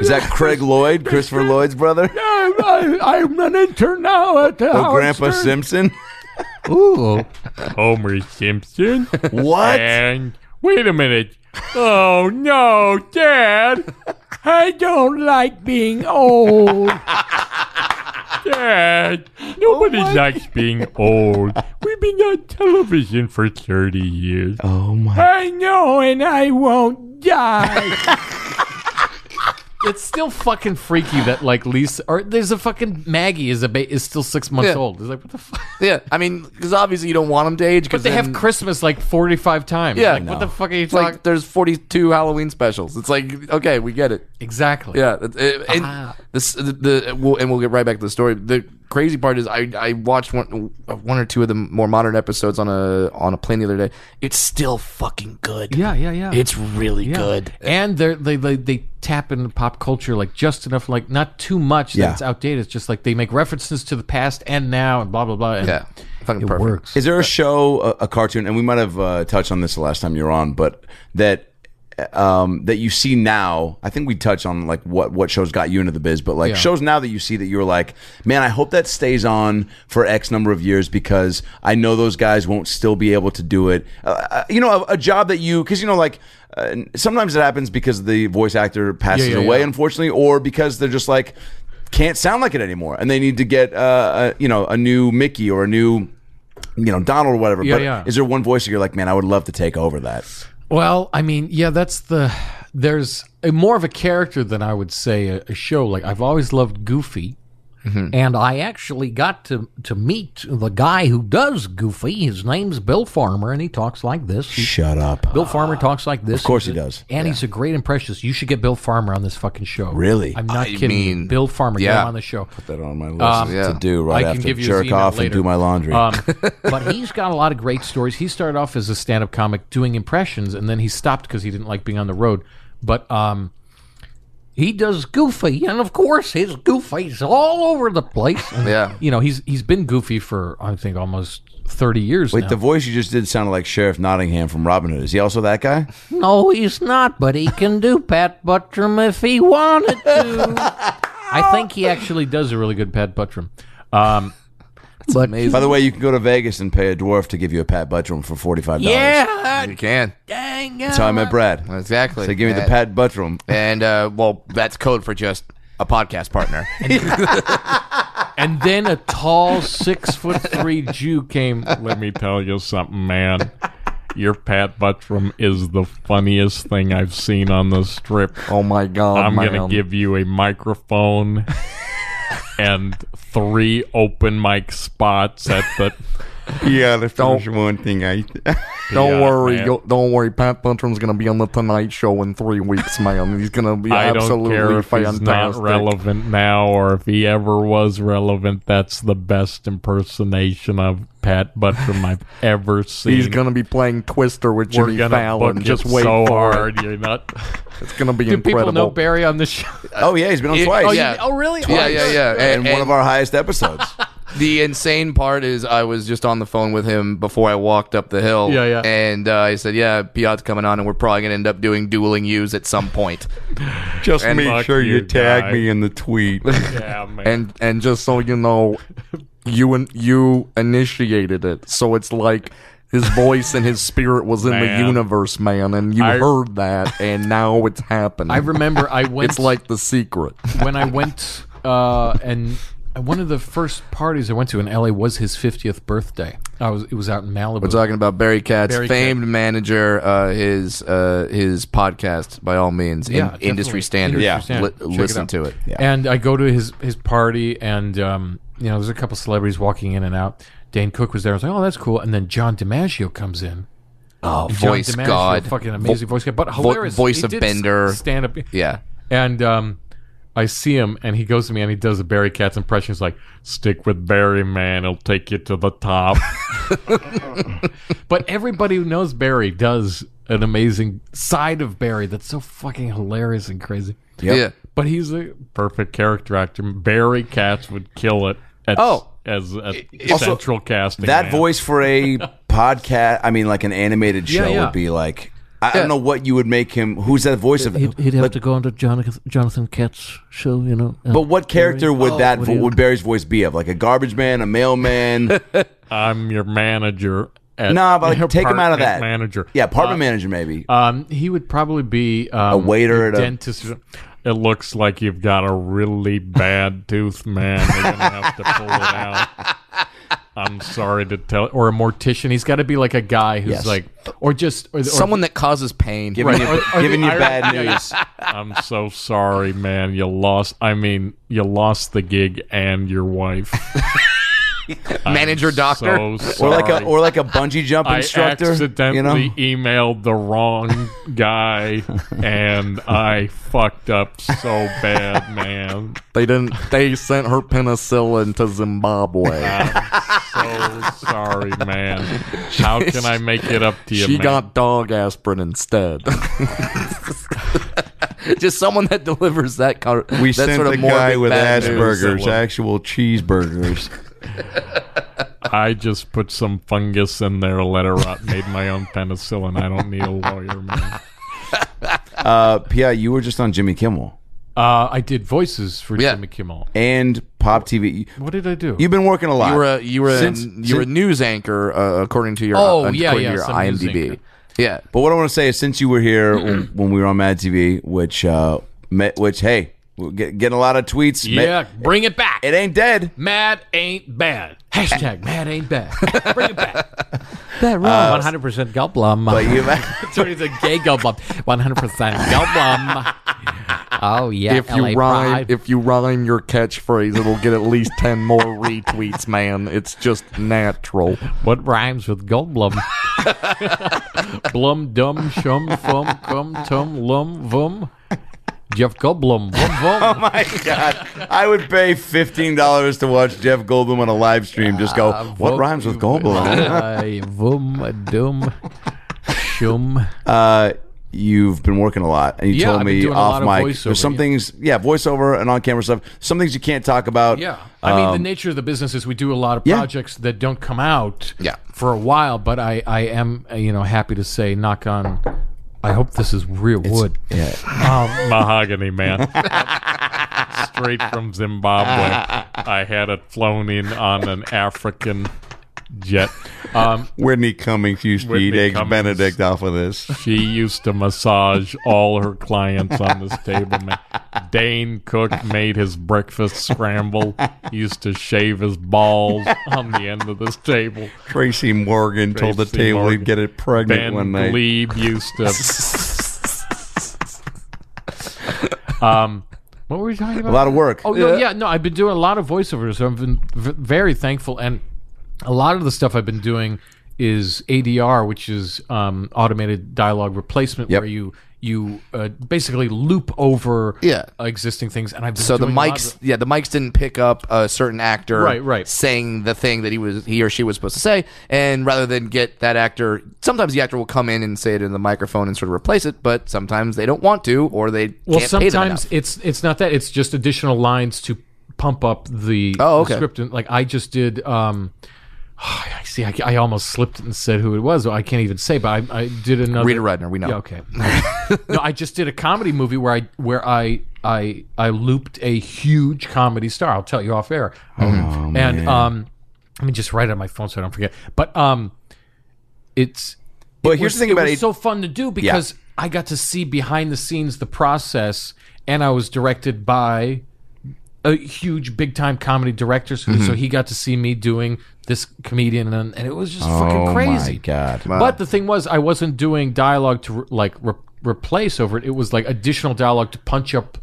Is that Craig Lloyd, Christopher Lloyd's brother? I, am an intern now at the Oh, Grandpa Simpson? Ooh. Homer Simpson. What? and wait a minute. Oh no, Dad! I don't like being old. *laughs* Dad, oh nobody likes being old. We've been on television for 30 years. Oh my. I know, and I won't die. *laughs* It's still fucking freaky that like Lisa or there's a fucking Maggie is a ba- is still six months Yeah. old. It's like what the fuck? Yeah. I mean, because obviously you don't want them to age. But they have Christmas like 45 times. Yeah. like, what the fuck are you It's like talking? there's 42 Halloween specials. It's like okay, we get it. Exactly. Yeah, it- it- and this the, the we'll, and we'll get right back to the story. The crazy part is I I watched one one or two of the more modern episodes on a on a plane the other day. It's still fucking good. Yeah, yeah, yeah. It's really Yeah. good. And they're, they they they tap into pop culture like just enough, like not too much Yeah. that it's outdated. It's just like they make references to the past and now and blah blah blah. And Yeah, fucking It perfect. works. Is there a show, a, a cartoon, and we might have uh, touched on this the last time you were on, but that um, that you see now? I think we touched on like what what shows got you into the biz, but like Yeah. shows now that you see that you're like, man, I hope that stays on for X number of years because I know those guys won't still be able to do it. Uh, uh, you know, a, a job that you because you know like. Uh, sometimes it happens because the voice actor passes Yeah, yeah, away, unfortunately, or because they're just like can't sound like it anymore, and they need to get uh, a, you know a new Mickey or a new you know Donald or whatever. Yeah, but yeah. is there one voice that you're like, man, I would love to take over that? Well, I mean, yeah, that's the there's a, more of a character than I would say a, a show. Like I've always loved Goofy. And I actually got to, to meet the guy who does Goofy. His name's Bill Farmer, and he talks like this. He- Shut up. Bill Farmer talks like this. Of course He's he does. And he's a great impressionist. You should get Bill Farmer on this fucking show. Really? I'm not I kidding. mean, Bill Farmer, get yeah. him on the show. Put that on my list Um, yeah. to do right I can after give you jerk email off and do my laundry. Um, *laughs* but he's got a lot of great stories. he started off as a stand-up comic doing impressions, and then he stopped because he didn't like being on the road. But um, He does Goofy, and of course, his Goofy's all over the place. *laughs* Yeah. you know, he's he's been goofy for I think almost thirty years Wait, now. the voice you just did sounded like Sheriff Nottingham from Robin Hood. Is he also that guy? No, he's not, but he can do Pat Buttram if he wanted to. *laughs* I think he actually does a really good Pat Buttram. Um, but By the way, you can go to Vegas and pay a dwarf to give you a Pat Buttram for forty five dollars. yeah, You can dang that's how I met Brad. exactly. So give me the Pat Buttram. And uh, well, that's code for just a podcast partner. *laughs* and then a tall six foot three Jew came. Let me tell you something, man. Your Pat Buttram is the funniest thing I've seen on the strip. oh my god! I'm man. gonna give you a microphone and three open mic spots at the Yeah, that's Don't- one thing I. *laughs* Don't Yeah, worry, man. yo- don't worry. Pat Buttram's gonna be on the Tonight Show in three weeks, man. He's gonna be I don't absolutely care if fantastic. he's not relevant now or if he ever was relevant. That's the best impersonation of Pat Buttram I've ever seen. He's gonna be playing Twister with We're Jimmy Fallon. book Just it wait so for hard. it. You're not. *laughs* It's gonna be Do incredible. people know Barry on the show? Oh yeah, he's been on Yeah, twice. oh, you- yeah. oh, really? Yeah, yeah, yeah. And, And, one of our highest episodes. *laughs* the insane part is I was just on the phone with him before I walked up the hill. Yeah, yeah. And uh, I said, "Yeah, Piotr's coming on, and we're probably gonna end up doing dueling use at some point." *laughs* Just And make sure you, you, tag guy. me in the tweet. *laughs* Yeah, *laughs* man. and and just so you know, you and you initiated it, so it's like his voice and his spirit was in Man. the universe, man, and you I- heard that, and now it's happening. I remember I went. it's like the secret. when I went uh, and one of the first parties I went to in LA was his 50th birthday. I was it was out in Malibu. We're talking about Barry Katz, Barry famed manager. Uh, his uh, his podcast, by all means, in Yeah, industry standard. yeah, Li- standard. Check it listen out. to it. And I go to his his party, and um, you know, there's a couple celebrities walking in and out. Dane Cook was there. I was like, oh, that's cool. And then John DiMaggio comes in. Oh, And voice god, fucking amazing voice guy, but hilarious. voice He of Bender. stand up. Yeah. And um, I see him, and he goes to me, and he does a Barry Katz impression. He's like, "Stick with Barry, man. He'll take you to the top." *laughs* but everybody who knows Barry does an amazing side of Barry that's so fucking hilarious and crazy. Yeah. But he's a perfect character actor. Barry Katz would kill it. At, Oh. as a Also, central casting. that man. voice for a *laughs* podcast, I mean, like an animated show Yeah, yeah. would be like. I Yeah. don't know what you would make him. Who's that voice of? He'd, he'd have like, to go on to Jonathan, Jonathan Katz show, you know. But what character would Oh, that what vo- would Barry's voice be of? Like a garbage man, a mailman? *laughs* I'm your manager. At, nah, but like, take him out of that. Manager. Yeah, apartment Uh, manager maybe. Um, he would probably be um, A waiter at a- dentist. It looks like you've got a really bad tooth, man. You're gonna have to pull it out. *laughs* I'm sorry to tell, or a mortician. He's got to be like a guy who's Yes. like, or just or, or Someone that causes pain. giving you, or- or giving you bad yeah, *laughs* yeah. news. I'm so sorry, man. You lost. I mean, you lost the gig and your wife. *laughs* *laughs* Manager I'm doctor. So Or like a or like a *laughs* bungee jump I instructor. accidentally you know, emailed the wrong guy, and I fucked up so bad, man. They didn't. They sent her penicillin to Zimbabwe. So sorry, man. How can I make it up to you, she man? got dog aspirin instead. *laughs* Just someone that delivers that kind of We that sent sort of the guy with bad news. Asperger's, actual cheeseburgers. *laughs* I just put some fungus in there, let it rot, made my own penicillin. I don't need a lawyer, man. *laughs* uh, Pia, you were just on Jimmy Kimmel Uh, I did voices for Yeah. Jimmy Kimmel. and Pop TV. What did I do? You've been working a lot. You were a you were a, Since- you were a since- news anchor uh, according to your Oh, uh, yeah, according yeah, to your some news IMDb. anchor. Yeah, But what I want to say is, since you were here when, *clears throat* when we were on Mad TV, which, uh, me- which, hey, we're getting a lot of tweets. Ma- yeah, bring it back. it ain't dead. Mad ain't bad. Hashtag mad ain't bad. *laughs* Bring it back. that wrong. 100% Goldblum. But you, *laughs* Sorry, it's a gay Goldblum. 100% Goldblum. Oh, yeah. if you LA rhyme Pride. if you rhyme your catchphrase, it'll get at least ten more retweets, man. It's just natural. what rhymes with Goldblum? *laughs* Blum dum shum fum cum tum lum vum. Jeff Goldblum. *laughs* Oh my God. I would pay $15 to watch Jeff Goldblum on a live stream. Just go, what rhymes with Goldblum? Vum, dum, shum. uh, you've been working a lot, and you Yeah, told me off mic. voiceover, There's some yeah. things, yeah, voiceover and on camera stuff. Some things you can't talk about. Yeah. I mean, the Um, nature of the business is we do a lot of Yeah. projects that don't come out Yeah. for a while, but I, I am, uh, you know, happy to say, knock on, I hope this is real wood. yeah. Um, Mahogany, man. *laughs* Straight from Zimbabwe. I had it flown in on an African jet. Um, Whitney Cummings used to Whitney eat eggs Cummings. Benedict off of this. she used to massage all her clients on this table. Man. Dane Cook made his breakfast scramble. He used to shave his balls on the end of this table. Tracy Morgan told the table Morgan. he'd get it pregnant Ben one night. Gleib used to. um, what were we talking about? A lot of work. Oh no, yeah, no. I've been doing a lot of voiceovers. So I've been v- very thankful, and a lot of the stuff I've been doing is ADR, which is um, automated dialogue replacement, Yep. where you you uh, basically loop over Yeah. existing things. And I've So the mics, of- yeah, the mics didn't pick up a certain actor, Right, right. saying the thing that he was, he or she was supposed to say, and rather than get that actor, sometimes the actor will come in and say it in the microphone and sort of replace it, but sometimes they don't want to, or they well, can't pay them sometimes it's it's not that; it's just additional lines to pump up the, Oh, the script. And like I just did. Um, *sighs* I see. I, I almost slipped and said who it was. I can't even say, but I, I did another. Rita Rudner, we know. Yeah, okay. no, I just did a comedy movie where I where I I I looped a huge comedy star. I'll tell you off air. Oh, and um, let me just write it on my phone so I don't forget. But um, it's. But it here's was- the thing it about was it- so fun to do because I got to see behind the scenes the process, and I was directed by a huge big time comedy director, so, Mm-hmm. so he got to see me doing this comedian, and, and it was just fucking Oh crazy. my god! But the thing was, I wasn't doing dialogue to like re- replace over it. It was like additional dialogue to punch up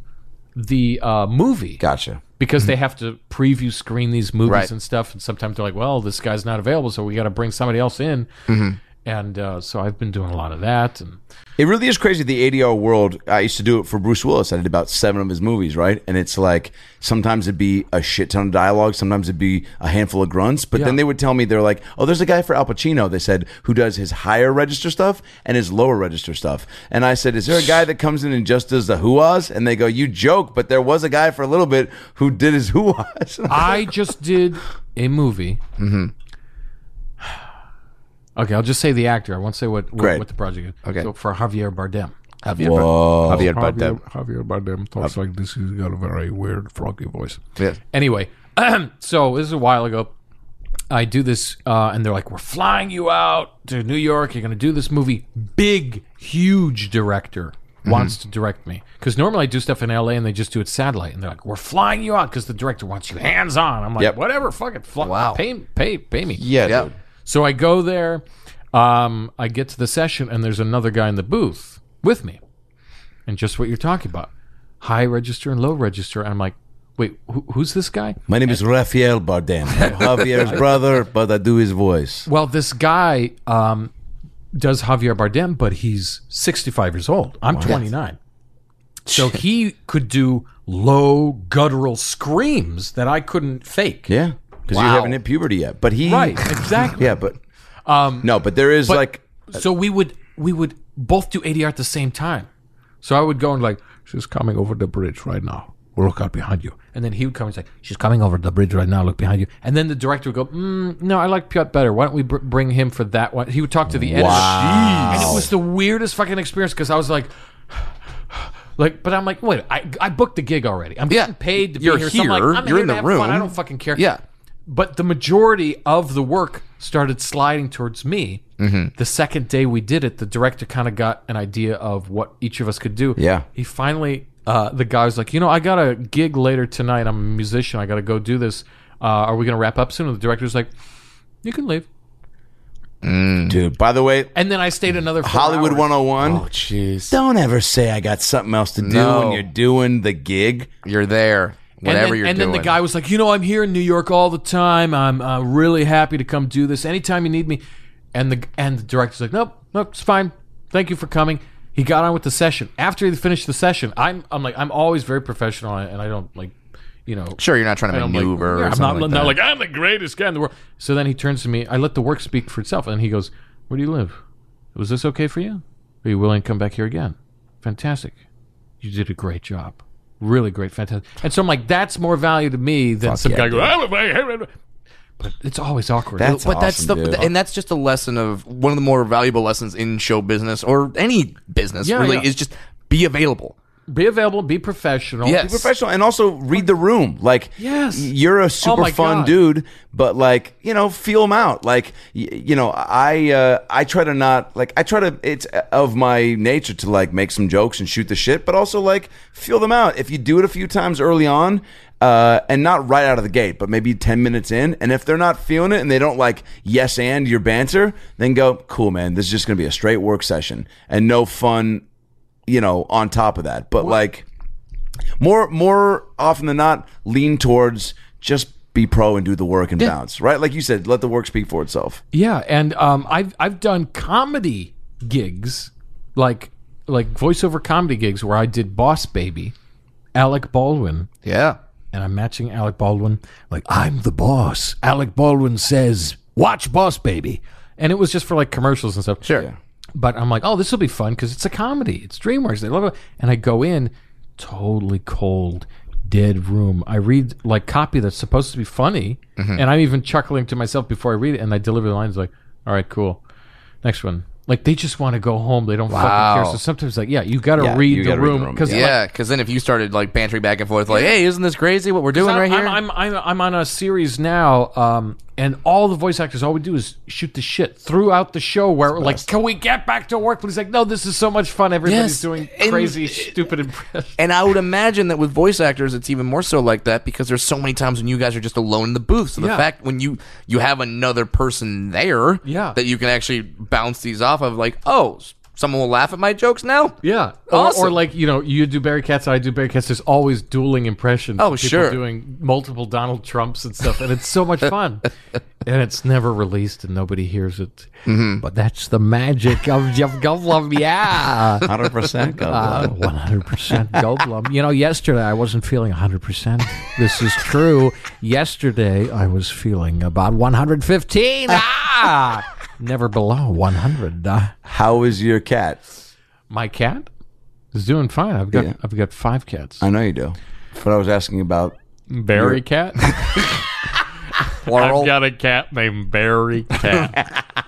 the uh, movie. Gotcha. Because they have to preview screen these movies Right. and stuff, and sometimes they're like, "Well, this guy's not available, so we got to bring somebody else in." And uh, so I've been doing a lot of that, and It really is crazy. The ADR world. I used to do it for Bruce Willis. I did about seven of his movies, right? And it's like sometimes it'd be a shit ton of dialogue. Sometimes it'd be a handful of grunts. But then they would tell me they're like, "Oh, there's a guy for Al Pacino." They said who does his higher register stuff and his lower register stuff. And I said, "Is there a guy that comes in and just does the hooahs?" And they go, "You joke, but there was a guy for a little bit who did his hooahs." *laughs* I just did a movie. Mm-hmm. Okay, I'll just say the actor. I won't say what what, Great. what the project is. Okay. so for Javier Bardem. Javier, Whoa. Javier Javier, Bardem. Javier Bardem talks like this. He's got a very weird, froggy voice. Yeah. Anyway, *clears throat* so this is a while ago. I do this, uh, and they're like, "We're flying you out to New York. You're going to do this movie." Big, huge director wants to direct me because normally I do stuff in L.A. and they just do it satellite, and they're like, "We're flying you out because the director wants you hands on." I'm like, Yep. "Whatever, fuck it, fly, Wow. pay, pay, pay me." yeah, Yeah. dude. So I go there. Um, I get to the session, and there's another guy in the booth with me, and just what you're talking about, high register and low register. And I'm like, wait, who, who's this guy? My name is Rafael Bardem. Javier's *laughs* brother, but I do his voice. Well, this guy um, does Javier Bardem, but he's 65 years old. I'm 29. *laughs* So he could do low guttural screams that I couldn't fake. Yeah, because you Wow. haven't hit puberty yet. But he, Right, exactly. *laughs* Yeah, but um, no, but there is But- like so we would we would both do ADR at the same time. So I would go and like, She's coming over the bridge right now. Look out behind you. and then he would come and say, "She's coming over the bridge right now. Look behind you." And then the director would go, mm, "No, I like Piotr better. Why don't we br- bring him for that one?" He would talk to the editor, and it was the weirdest fucking experience because I was like. Like, but I'm like, wait, I, I booked the gig already. I'm getting paid to be You're here. So I'm like, here. I'm You're in the have room. Fun. I don't fucking care. Yeah. But the majority of the work started sliding towards me. Mm-hmm. The second day we did it, the director kind of got an idea of what each of us could do. Yeah. He finally, uh, the guy was like, you know, I got a gig later tonight. I'm a musician. I got to go do this. Uh, are we going to wrap up soon? And the director's like, you can leave. dude. By the way, And then I stayed another four Hollywood hours. 101. Oh, jeez. Don't ever say I got something else to do No. when you're doing the gig. You're there. Whatever and then, you're and doing. then the guy was like, you know, I'm here in New York all the time. I'm uh, really happy to come do this anytime you need me. And the and the director's like, nope, nope, it's fine. Thank you for coming. He got on with the session. After he finished the session, I'm I'm like I'm always very professional and I don't like, you know, Sure, you're not trying to like, maneuver yeah, or I'm something not, like not like I'm the greatest guy in the world. So then he turns to me. I let the work speak for itself, and he goes, "Where do you live? Was this okay for you? Are you willing to come back here again? Fantastic. You did a great job. Really great, fantastic." And so I'm like, "That's more value to me than some yeah, guy dude. Oh, going." But it's always awkward. That's but that's the awesome, dude. and that's just a lesson of one of the more valuable lessons in show business or any business Yeah, really yeah. is just be available. Be available, be professional. Yes. Professional and also read the room. Like, Yes. you're a super my fun God. dude, but like, you know, feel them out. Like, y- you know, I uh, I try to not like I try to. It's of my nature to like make some jokes and shoot the shit, but also like feel them out. If you do it a few times early on. Uh, and not right out of the gate, but maybe 10 minutes in. And if they're not feeling it and they don't like yes and your banter, then go, cool, man. This is just going to be a straight work session and no fun, you know, on top of that. But like, more more often than not lean towards just be pro and do the work and bounce, right? Like you said, let the work speak for itself. Yeah, and um, I've I've done comedy gigs, like like voiceover comedy gigs where I did Boss Baby, Alec Baldwin, Yeah. and I'm matching Alec Baldwin. Like, I'm the boss. Alec Baldwin says, watch Boss Baby. and it was just for like commercials and stuff. Sure. But I'm like, oh, this will be fun because it's a comedy. It's DreamWorks. They love it. And I go in, totally cold, dead room. I read like copy that's supposed to be funny, Mm-hmm. and I'm even chuckling to myself before I read it. And I deliver the lines like, all right, cool. Next one. Like they just want to go home. They don't fucking care. So sometimes, like, yeah, you got to Yeah, read, the gotta read the room because Yeah, because then if you started like bantering back and forth, like, "Hey, isn't this crazy? What we're doing right here?" I'm, I'm, I'm, I'm on a series now, um, and all the voice actors, all we do is shoot the shit throughout the show. Where we're like, can we get back to work? But he's like, no, this is so much fun. Everybody's Yes, doing and- crazy, stupid impressions. And I would imagine that with voice actors, it's even more so like that because there's so many times when you guys are just alone in the booth. So the Yeah. fact when you you have another person there, Yeah. that you can actually bounce these off of, like, oh, someone will laugh at my jokes now. Yeah, or, Awesome. or like you know, you do Barry Katz, I do Barry Katz. There's always dueling impressions. Oh, of people sure. doing multiple Donald Trumps and stuff, and it's so much *laughs* fun. and it's never released, and nobody hears it. But that's the magic of Jeff Goldblum. Yeah. 100% Uh, Goldblum. 100% Goldblum. You know, yesterday I wasn't feeling 100%. This is true. Yesterday I was feeling about 115. Ah! Never below 100. Uh, How is your cat? My cat is doing fine. I've got Yeah. I've got five cats. I know you do. But I was asking about. Barry Cat. *laughs* Plural. I've got a cat named Barry Cat. *laughs*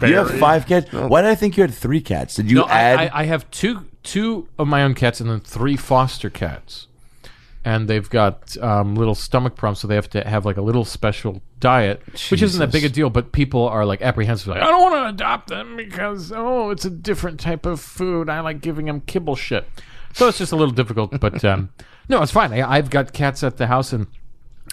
You have five cats. Why did I think you had three cats? Did you No, add? I, I, I have two two of my own cats and then three foster cats, and they've got um, little stomach problems, so they have to have like a little special diet, which isn't that big a deal. But people are like apprehensive, like I don't want to adopt them because oh, it's a different type of food. I like giving them kibble shit, so it's just a little difficult. But *laughs* um, no, it's fine. I, I've got cats at the house, and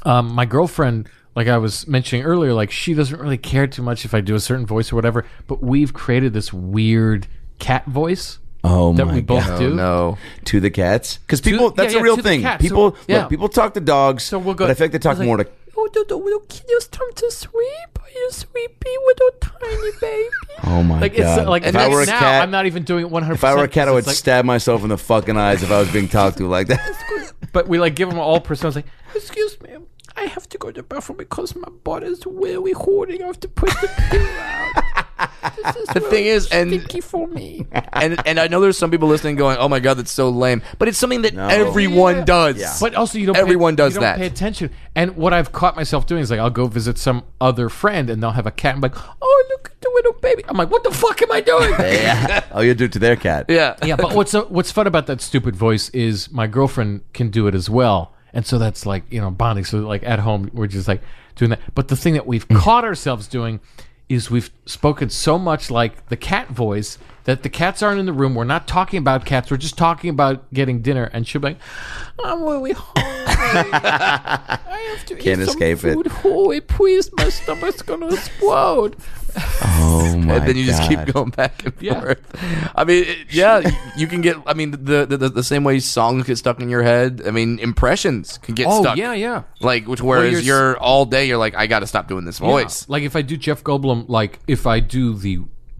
um, my girlfriend, like I was mentioning earlier, like she doesn't really care too much if I do a certain voice or whatever. But we've created this weird cat voice oh that my we both God. do. no. To the cats, because people—that's yeah, a real thing. People. So- yeah. look, people talk to dogs. So we'll go. But I think like they talk I more like, to. Oh, the, the little kid, it's time to sweep. Are you sweepy little tiny baby? *laughs* Oh my Like it's god! uh, like if I were a now, cat, I'm not even doing it 100. if I were a cat, I would stab myself in the fucking eyes if I was being talked to like that. *laughs* But we like give them all personas. Like Excuse me. I have to go to the bathroom because my butt is really holding. I have to push the poo out. *laughs* This is The thing is, and stinky for me. *laughs* and and I know there's some people listening going, "Oh my god, that's so lame," but it's something that everyone does. But also, you don't. Everyone pay, does you don't that. Pay attention. And what I've caught myself doing is like I'll go visit some other friend, and they'll have a cat. I'm like, Oh, look at the little baby. I'm like, what the fuck am I doing? *laughs* yeah. Oh, you do it to their cat. yeah, yeah, but what's uh, what's fun about that stupid voice is my girlfriend can do it as well, and so that's like you know bonding. So like at home, we're just like doing that. But the thing that we've *laughs* caught ourselves doing is we've spoken so much like the cat voice that the cats aren't in the room. We're not talking about cats. We're just talking about getting dinner, and she'll be like, I'm really hungry. I have to eat *laughs* it. Can't eat escape it. some food. Holy please, my stomach's gonna explode. Oh *laughs* my and then you just keep going back and Yeah. forth. I mean, it- yeah, you can get. I mean, the, the the same way songs get stuck in your head. I mean, impressions can get "Oh stuck. yeah, yeah." Like, which whereas you're you're, all day, you're like, I got to stop doing this voice. Yeah. Like if I do Jeff Goldblum, like if I do the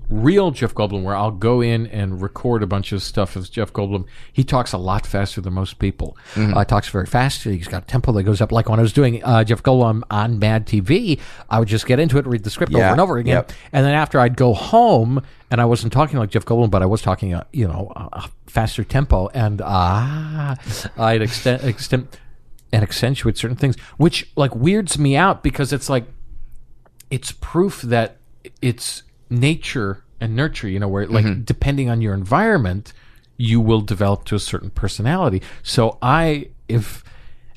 real Jeff Goldblum, where I'll go in and record a bunch of stuff as Jeff Goldblum, he talks a lot faster than most people. Uh, talks very fast. He's got a tempo that goes up. Like when I was doing uh, Jeff Goldblum on Mad TV, I would just get into it, read the script Yeah. over and over again, Yep. and then after I'd go home, and I wasn't talking like Jeff Goldblum, but I was talking, a, you know, a, a faster tempo, and ah, I'd extend, extend and accentuate certain things, which like weirds me out because it's like it's proof that it's nature and nurture, you know, where like mm-hmm. depending on your environment, you will develop to a certain personality. So I, if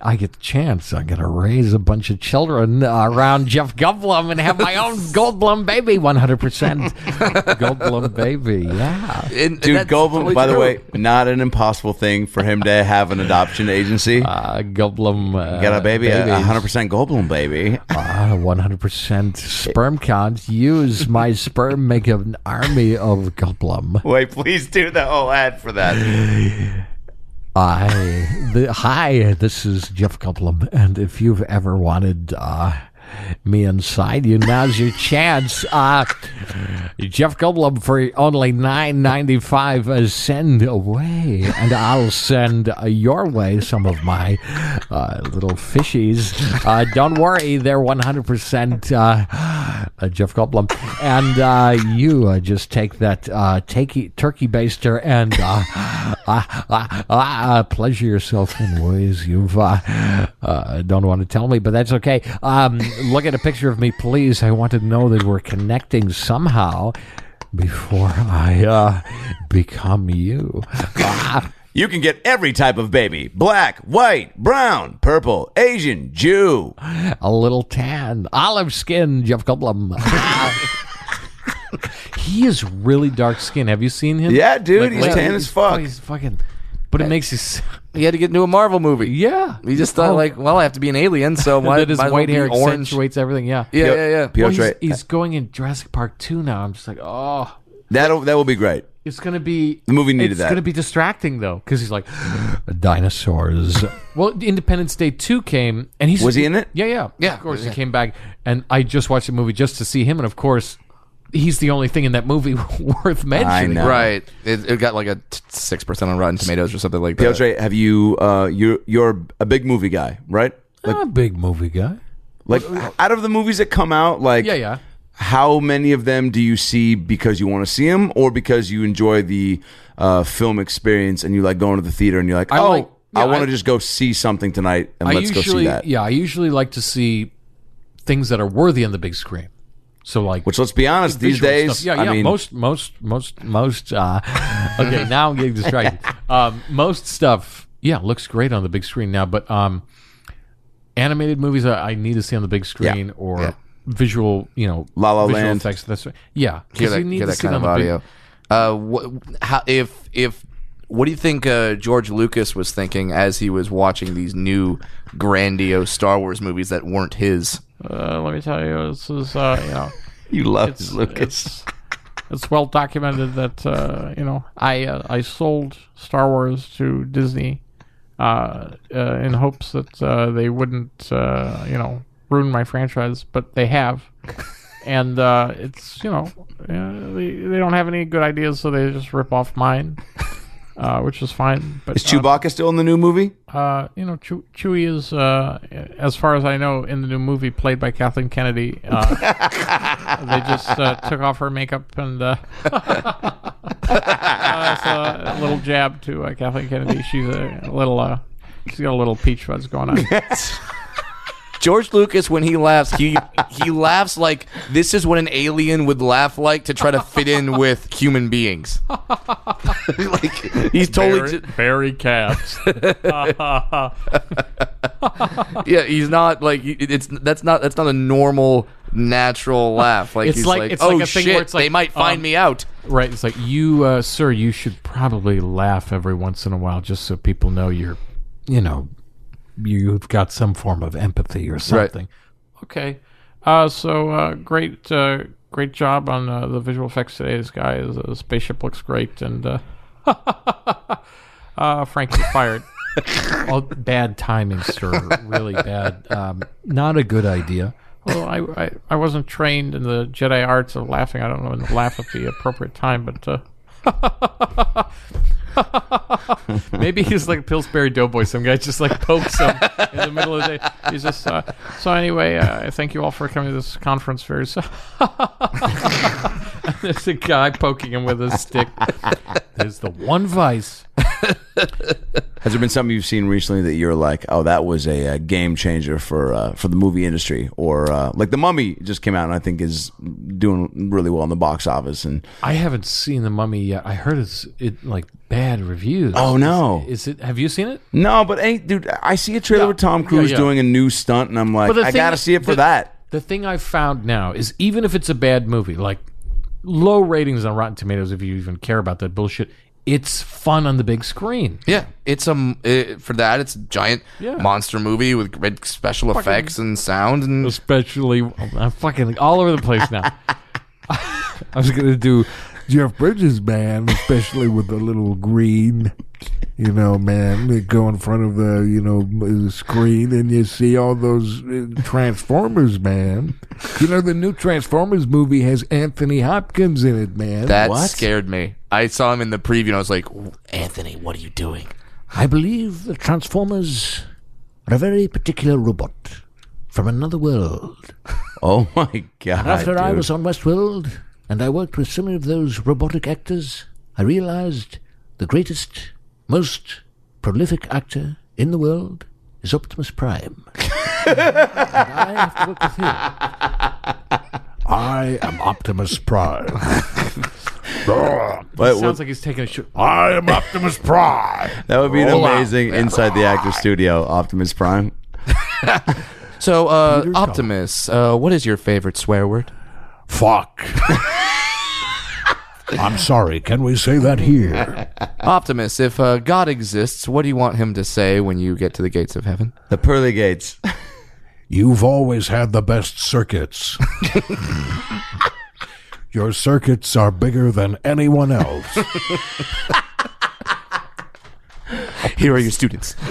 I get the chance, I'm going to raise a bunch of children uh, around Jeff Goldblum and have my own *laughs* Goldblum baby, 100% Goldblum baby. Yeah. And- and Dude, that's Goldblum, totally by the way, not an impossible thing for him to have an adoption agency. Uh, Goldblum. Uh, Got a baby, a 100% Goldblum baby. Ah, 100% sperm count. Use my sperm, make an army of Goldblum. Wait, please do the whole ad for that. *laughs* I the, hi, this is Jeff Goldblum, and if you've ever wanted uh, me inside you, now's your chance. Uh, Jeff Goldblum for only nine ninety five. Uh, send away, and I'll send uh, your way some of my uh, little fishies. Uh, don't worry, they're one hundred percent uh, Jeff Goldblum, and uh, you uh, just take that uh, turkey baster and uh, uh, uh, uh, pleasure yourself in ways you've uh, uh, don't want to tell me, but that's okay. Um, look at a picture of me, please. I want to know that we're connecting somehow before I uh, become you. Ah, *laughs* You can get every type of baby black, white, brown, purple, Asian, Jew. a little tan, olive skin, Jeff Goldblum. *laughs* *laughs* He is really dark skinned. Have you seen him? Yeah, dude, he's lately? tan as fuck. He's fucking. But it makes you. s- He had to get into a Marvel movie. Yeah. He just thought Oh. like, well, I have to be an alien, so *laughs* why that his might as well white be hair orange? accentuates everything. Yeah. Yeah, yeah, yeah. Piotr, Well, he's, he's going in Jurassic Park 2 now. I'm just like, oh, that'll that will be great. it's going to be. The movie needed that. it's that. going to be distracting, though, because he's like, *gasps* Dinosaurs. *laughs* well, Independence Day 2 came, and he's. Was he in it? Yeah, yeah. Yeah, Of course, yeah. he came back, and I just watched the movie just to see him, and of course, he's the only thing in that movie *laughs* worth mentioning. know. Right. It, it got like a six percent on Rotten Tomatoes or something like that. Piotr, have you? Uh, you're you're a big movie guy, right? I'm a big movie guy. Like out of the movies that come out, like Yeah, yeah. how many of them do you see because you want to see them, or because you enjoy the uh, film experience and you like going to the theater and you're like, I oh, like- I want I- to just go see something tonight and I let's go see that. yeah, I usually like to see things that are worthy on the big screen. So, like, Which, let's be honest, these days, stuff. Yeah, I yeah. mean, most, most, most, most. Uh, *laughs* okay, now I'm getting distracted. *laughs* Um, most stuff, yeah, looks great on the big screen now. But um, animated movies, I, I need to see on the big screen or Yeah. visual, you know, La La visual Land. effects. That's right. yeah, hear 'cause that, you need to that see kind of on the big- audio. Uh, what, how, if if what do you think uh, George Lucas was thinking as he was watching these new grandiose Star Wars movies that weren't his? Uh, let me tell you, this is uh, you know, *laughs* You love it's Lucas. it's it's well documented that uh, you know I uh, I sold Star Wars to Disney uh, uh, in hopes that uh, they wouldn't uh, you know ruin my franchise, but they have. *laughs* And uh, it's you know uh, they, they don't have any good ideas, so they just rip off mine, uh, which is fine. But is uh, Chewbacca still in the new movie? uh, you know, Chew- Chewie is, uh, as far as I know, in the new movie played by Kathleen Kennedy. Uh, *laughs* they just uh, took off her makeup and uh, *laughs* uh, so a little jab to uh, Kathleen Kennedy. She's a little, uh, she's got a little peach fuzz going on. George Lucas, when he laughs, he he laughs like this is what an alien would laugh like to try to fit in with human beings. *laughs* like he's totally ju- Barry Katz. *laughs* yeah. He's not like it's that's not that's not a normal natural laugh. Like It's he's like- like, it's oh like a thing shit, where it's like, they might find um, me out. Right. It's like you, uh, sir. You should probably laugh every once in a while, just so people know you're, you know, you've got some form of empathy or something. Right. Okay. Uh, so uh, great, uh, great job on uh, the visual effects today. This guy, the spaceship looks great, and uh, *laughs* uh, Frank's fired. *laughs* All bad timing, sir. Really bad. Um, Not a good idea. Well, I, I I wasn't trained in the Jedi arts of laughing. I don't know when to laugh at the appropriate time, but. Uh, *laughs* *laughs* maybe he's like Pillsbury Doughboy. Some guy just like pokes him in the middle of the day. He's just uh, so anyway. Uh, thank you all for coming to this conference. Very so- *laughs* *laughs* There's a guy poking him with a stick. There's the one vice. *laughs* Has there been something you've seen recently that you're like, oh, that was a, uh game changer for uh, for the movie industry, or uh, like The Mummy just came out and I think is doing really well in the box office, and I haven't seen the Mummy yet. I heard it's it like bad reviews. Oh, no. Is, it? Have you seen it? no, but ain't dude, I see a trailer Yeah. with Tom Cruise yeah. doing a new stunt, and I'm like, I thing- gotta see it for the- that. The thing I've found now is even if it's a bad movie, like low ratings on Rotten Tomatoes, if you even care about that bullshit, it's fun on the big screen. Yeah, it's a it, for that it's a giant Yeah. monster movie with great special effects and sound and Especially, I'm fucking all over the place now. *laughs* I was gonna do Jeff Bridges, man, especially with the little green, you know, man, they go in front of the, you know, the screen and you see all those uh, Transformers, man. You know, the new Transformers movie has Anthony Hopkins in it, man. That What? scared me. I saw him in the preview and I was like, Anthony, what are you doing? I believe the Transformers are a very particular robot from another world. *laughs* Oh my god! After I was on Westworld and I worked with so many of those robotic actors, I realized the greatest, most prolific actor in the world is Optimus Prime. *laughs* and I have to work with him. I am Optimus Prime. *laughs* Ugh. Wait, Sounds what- like he's taking a shit. I am Optimus Prime. *laughs* that would be an amazing inside the actor studio, Optimus Prime. So, uh, Optimus, uh, what is your favorite swear word? Fuck. I'm sorry. Can we say that here? Optimus, if uh, God exists, what do you want him to say when you get to the gates of heaven? The pearly gates. You've always had the best circuits. *laughs* Your circuits are bigger than anyone else. *laughs* Here are your students. *laughs*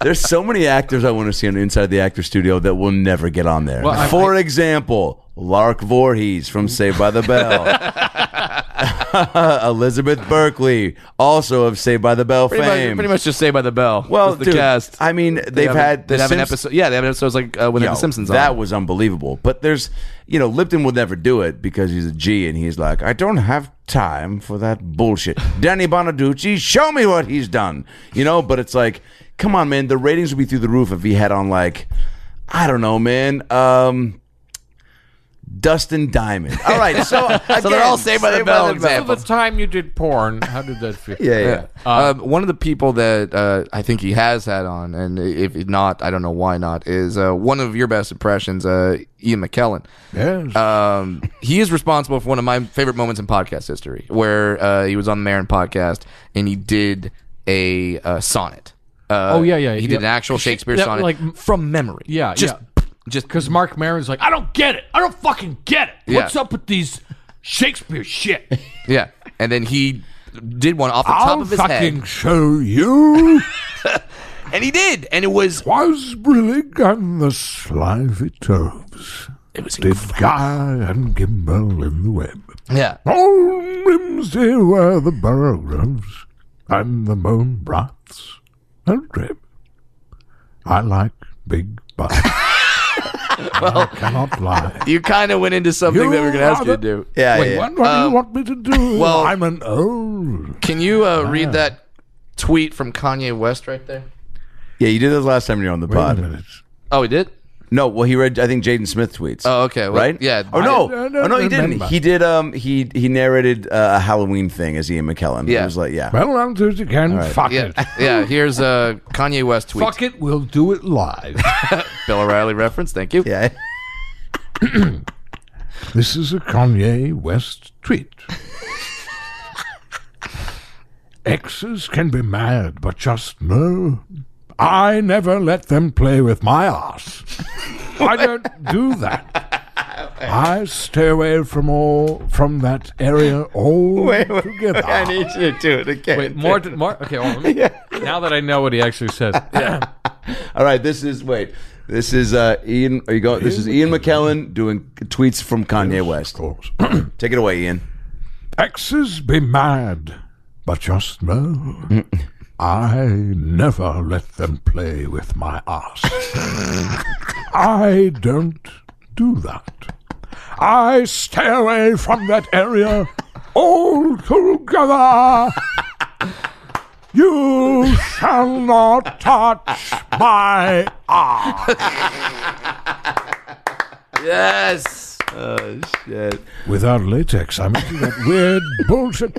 There's so many actors I want to see on Inside the Actor Studio that will never get on there. Well, I- For example, Lark Voorhees from Saved by the Bell. *laughs* *laughs* Elizabeth Berkley, also of Saved by the Bell Pretty fame. much, pretty much just Saved by the bell. well, was the dude, cast. I mean, They they've have- had they the have an episode. Yeah, they have episodes like uh, when Yo, the Simpsons. That on. was unbelievable. But there's, you know, Lipton would never do it because he's a G and he's like, I don't have time for that bullshit. Danny Bonaduce, show me what he's done. You know, but it's like, come on, man. The ratings would be through the roof if he had on like, I don't know, man. Um, Dustin Diamond. *laughs* All right, so *laughs* So they're all Saved by the Bell So examples. the time you did porn, how did that feel? *laughs* Yeah, yeah. Yeah. um, one of the people that uh, I think he has had on, and if not, I don't know why not, is uh, one of your best impressions, uh, Ian McKellen. yes. Um, he is responsible for one of my favorite moments in podcast history, where uh, he was on the Maron podcast and he did a uh, sonnet. Uh, Oh, yeah, yeah, He yeah. did an actual Shakespeare That, sonnet, like- from memory. Yeah, just, yeah. Just Because Mark Maron's like, I don't get it. I don't fucking get it. Yeah. What's up with these Shakespeare shit? *laughs* yeah. And then he did one off the top I'll of his fucking head, show you. *laughs* and he did, and it was Was brillig and the slithy toves. it was Did Guy and Gimble in the web. yeah. On Rimsey were the burrows and the bone broths and rib. I like big butts. *laughs* *laughs* I cannot lie. You kind of went into something that we're going to ask you to do. Yeah, Wait, yeah. what, what do you want me to do? well- I'm an old. Can you uh, read that tweet from Kanye West right there? Yeah, you did this last time you were on the Wait a pod. minute. Oh, he did. No, well, he read. I think Jaden Smith tweets. Oh, okay. Well, right? Yeah. Oh no! I oh no, he didn't. remember. He did. Um, he he narrated uh, a Halloween thing as Ian McKellen. Yeah. It was like, yeah. Well, I'm Tuesday can. Fuck Yeah. it. *laughs* yeah. Here's a Kanye West tweet. Fuck it. We'll do it live. *laughs* Bill O'Reilly reference. Thank you. Yeah. *coughs* This is a Kanye West tweet. *laughs* Exes can be mad, but just know I never let them play with my ass. I don't do that. I stay away from all from that area altogether. I need you to do it again. Wait, more, more. Okay, well, let me, now that I know what he actually said, *laughs* All right, this is wait. This is uh, Ian. Are you going? This is Ian McKellen doing tweets from Kanye Of West. course. *clears throat* Take it away, Ian. Exes be mad, but just know I never let them play with my ass. I don't do that. I stay away from that area altogether. You shall not touch my ass. Yes. Oh shit! Without latex, I'm into that weird bullshit.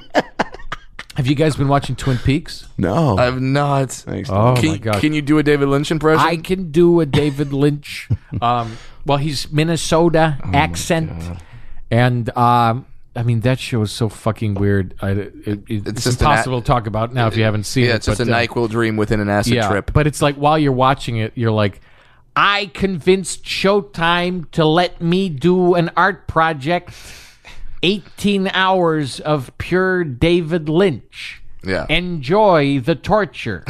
Have you guys been watching Twin Peaks? No. I've not. Thanks. Oh can, my god! can you do a David Lynch impression? I can do a David Lynch. *laughs* um, well, he's Minnesota accent, and um, I mean that show is so fucking weird. I, it, it, it's just an impossible to talk about now if you haven't seen it. yeah, it's just a but, uh, Nyquil dream within an acid yeah, trip. But it's like while you're watching it, you're like, I convinced Showtime to let me do an art project 18 hours of pure David Lynch. Yeah. Enjoy the torture.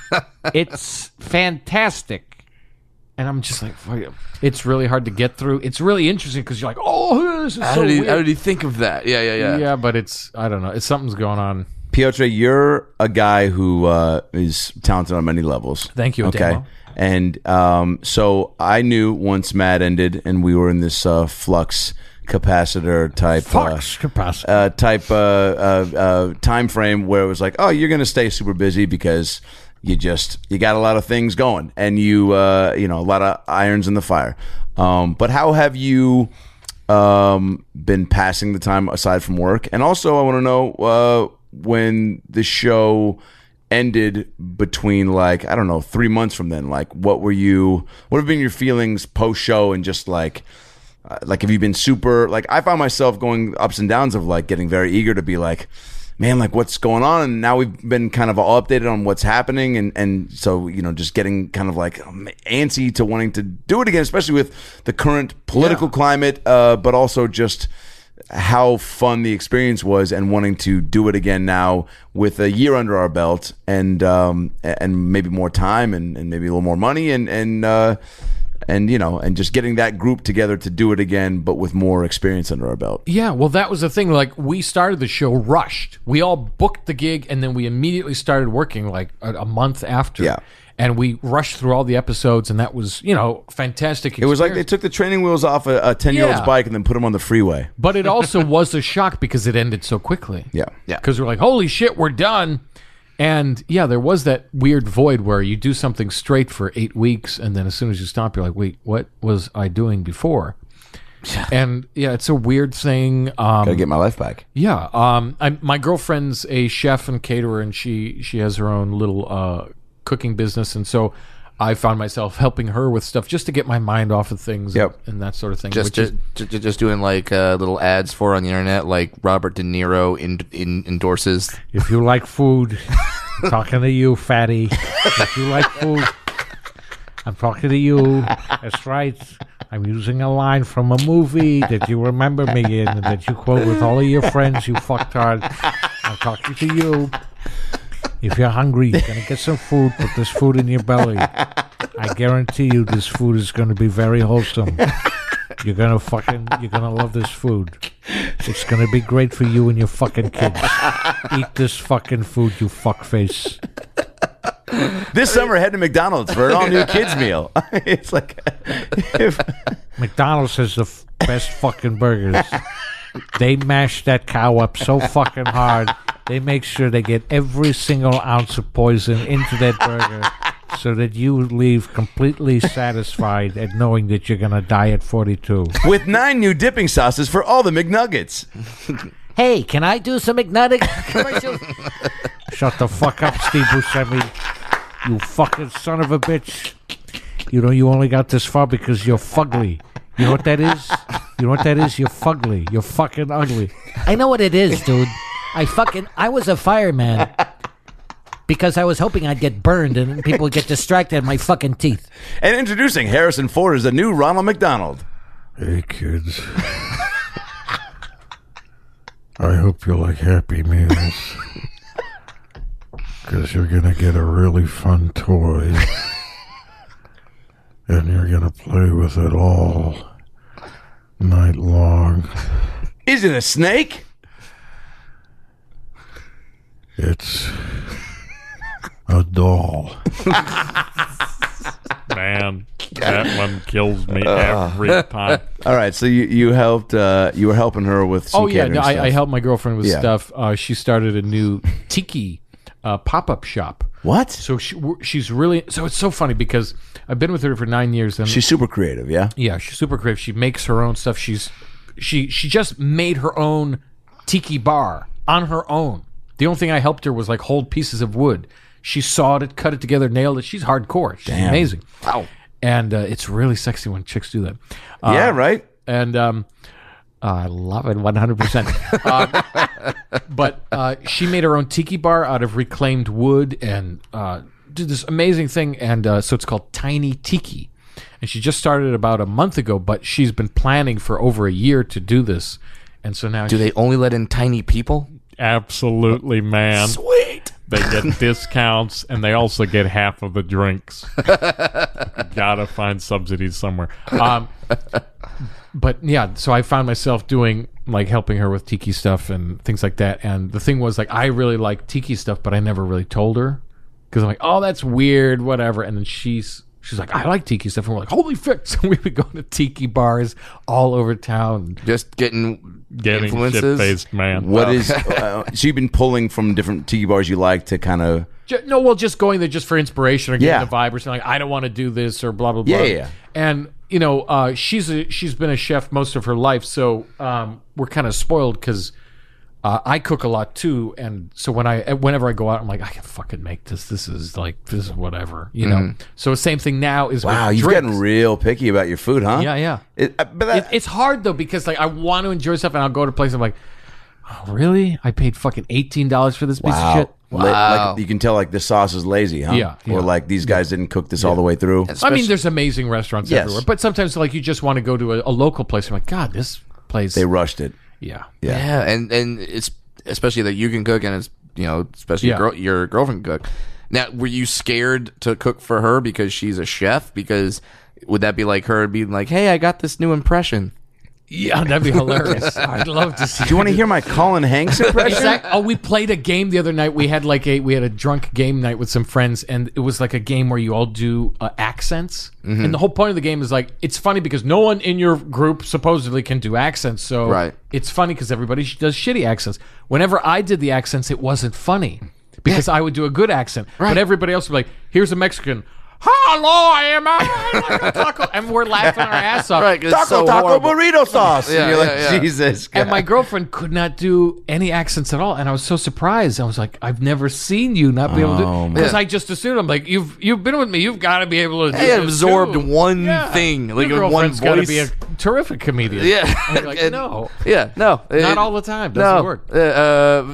*laughs* it's fantastic. and I'm just like, it's really hard to get through. It's really interesting because you're like, oh, this is How so did, he, weird. how did he think of that? Yeah, yeah, yeah. yeah, but it's I don't know. It's something's going on. Piotr, you're a guy who uh, is talented on many levels. Thank you, Okay. Adamo. And um, so I knew once Matt ended and we were in this uh, flux capacitor type Flux uh, capacitor. uh, type uh, uh, uh, time frame where it was like, oh, you're going to stay super busy because you just you got a lot of things going and you uh, you know a lot of irons in the fire. Um, but how have you um, been passing the time aside from work? And also, I want to know uh, when the show ended between like I don't know three months from then. Like, what were you? What have been your feelings post show and just like. Uh, like have you been super like i found myself going ups and downs of like getting very eager to be like man like what's going on? And now we've been kind of all updated on what's happening and and so you know just getting kind of like um, antsy to wanting to do it again especially with the current political climate uh, but also just how fun the experience was and wanting to do it again now with a year under our belt and um and maybe more time and, and maybe a little more money and and uh and you know and just getting that group together to do it again but with more experience under our belt Yeah, well, that was the thing. Like, we started the show rushed. We all booked the gig, and then we immediately started working like a, a month after. Yeah. and we rushed through all the episodes, and that was you know fantastic. it was like they took the training wheels off a 10 year old's Yeah. bike and then put them on the freeway but it also *laughs* was a shock because it ended so quickly. yeah Yeah. because we're like, holy shit, we're done. And yeah, there was that weird void where you do something straight for eight weeks, and then as soon as you stop, you're like, wait, what was I doing before? And yeah, it's a weird thing. Um, gotta get my life back yeah, um, I, my girlfriend's a chef and caterer, and she she has her own little uh, cooking business, and so I found myself helping her with stuff just to get my mind off of things, Yep. and that sort of thing. Just, which is, just, just, just doing like uh, little ads for on the internet, like Robert De Niro in, in, endorses. If you like food, I'm talking to you, fatty. If you like food, I'm talking to you. That's right. I'm using a line from a movie that you remember me in and that you quote with all of your friends, you fucktard. I'm talking to you. If you're hungry, you're going to get some food. Put this food in your belly. I guarantee you this food is going to be very wholesome. You're going to fucking, you're going to love this food. It's going to be great for you and your fucking kids. Eat this fucking food, you fuckface. this summer head to mcdonald's for an all-new kids meal *laughs* it's like if, McDonald's has the f- best fucking burgers. They mash that cow up so fucking hard. They make sure they get every single ounce of poison into that burger so that you leave completely satisfied at knowing that you're going to die at 42. with nine new dipping sauces for all the mcnuggets Hey, can I do some McNugget commercials? Shut the fuck up, Steve Buscemi. You fucking son of a bitch. You know you only got this far because you're fugly. You know what that is? You know what that is? You're fugly. You're fucking ugly. I know what it is, dude. I fucking I was a fireman because I was hoping I'd get burned and people would get distracted at my fucking teeth. and introducing harrison ford as the new ronald mcdonald Hey, kids. I hope you like Happy Meals. Because you're going to get a really fun toy. and you're going to play with it all night long. is it a snake It's a doll. Man, that one kills me every time. *laughs* all right so you you helped uh you were helping her with some oh yeah, catering no, I, stuff. I helped my girlfriend with Yeah. stuff. Uh, she started a new tiki uh, pop up shop. what So she, she's really so it's so funny because I've been with her for nine years and she's super creative yeah yeah she's super creative. She makes her own stuff. She's she she just made her own tiki bar on her own. The only thing I helped her was like hold pieces of wood. She sawed it, cut it together, nailed it. She's hardcore. She's amazing. Wow. And uh, it's really sexy when chicks do that. Uh, yeah right and um, I love it 100%. um, but uh, she made her own tiki bar out of reclaimed wood and uh, did this amazing thing. And uh, so it's called Tiny Tiki. And she just started about a month ago, but she's been planning for over a year to do this. and so now Do she- they only let in tiny people? absolutely, man. Sweet. They get *laughs* discounts and they also get half of the drinks. *laughs* Gotta find subsidies somewhere. Um, but yeah, so I found myself doing like helping her with tiki stuff and things like that. And the thing was like I really like tiki stuff, but I never really told her because I'm like, oh, that's weird, whatever. And then she's she's like, I like tiki stuff, and we're like, holy fuck! *laughs* So we would go to tiki bars all over town. Just getting Getting influences. shit-faced, man. What is *laughs* uh, so you've been pulling from different tiki bars you like to kind of Ju- no, well, just going there just for inspiration or getting Yeah. the vibe or something. Like, I don't want to do this or blah blah blah. Yeah, yeah, yeah. And you know, uh, she's a, she's been a chef most of her life, so um, we're kind of spoiled because uh, I cook a lot too. And so when I whenever I go out, I'm like, I can fucking make this. This is like this is whatever, you know. So same thing now is wow, with you're drinks. gotten real picky about your food, huh? Yeah, yeah. It, uh, but that, It, it's hard though because like I want to enjoy stuff, and I'll go to places. I'm like, oh, really? I paid fucking eighteen dollars for this piece of shit. La- like you can tell like the sauce is lazy, huh? Yeah, yeah. Or like these guys didn't cook this all the way through. I mean, there's amazing restaurants Yes. everywhere, but sometimes like you just want to go to a, a local place. I'm like, God, this place. They rushed it. Yeah, Yeah. Yeah, and and it's especially that you can cook, and it's you know especially Yeah. your, girl, your girlfriend can cook. Now, were you scared to cook for her because she's a chef? Because would that be like her being like, "Hey, I got this new impression." Yeah, that'd be *laughs* hilarious. I'd love to see. Do you want to hear my Colin Hanks *laughs* impression? Exact- oh, we played a game the other night. We had like a we had a drunk game night with some friends, and it was like a game where you all do uh, accents. Mm-hmm. And the whole point of the game is like it's funny because no one in your group supposedly can do accents. So Right. it's funny because everybody sh- does shitty accents. Whenever I did the accents, it wasn't funny because I would do a good accent, but everybody else would be like, "Here's a Mexican." Hello, I am I taco," and we're laughing our ass off. Right, 'cause taco so taco horrible. burrito sauce. Yeah, and you're yeah, like, yeah. Jesus. And my girlfriend could not do any accents at all, and I was so surprised. I was like, "I've never seen you not be able Oh, to," because Yeah. I just assumed I'm like, "You've you've been with me, you've got to be able to." do Hey, this absorbed too." one Yeah. thing, like Your one girlfriend's got to be a terrific comedian. Yeah, And you're like, *laughs* And- no, yeah, no, not it- all the time. Doesn't no, work. Uh, uh,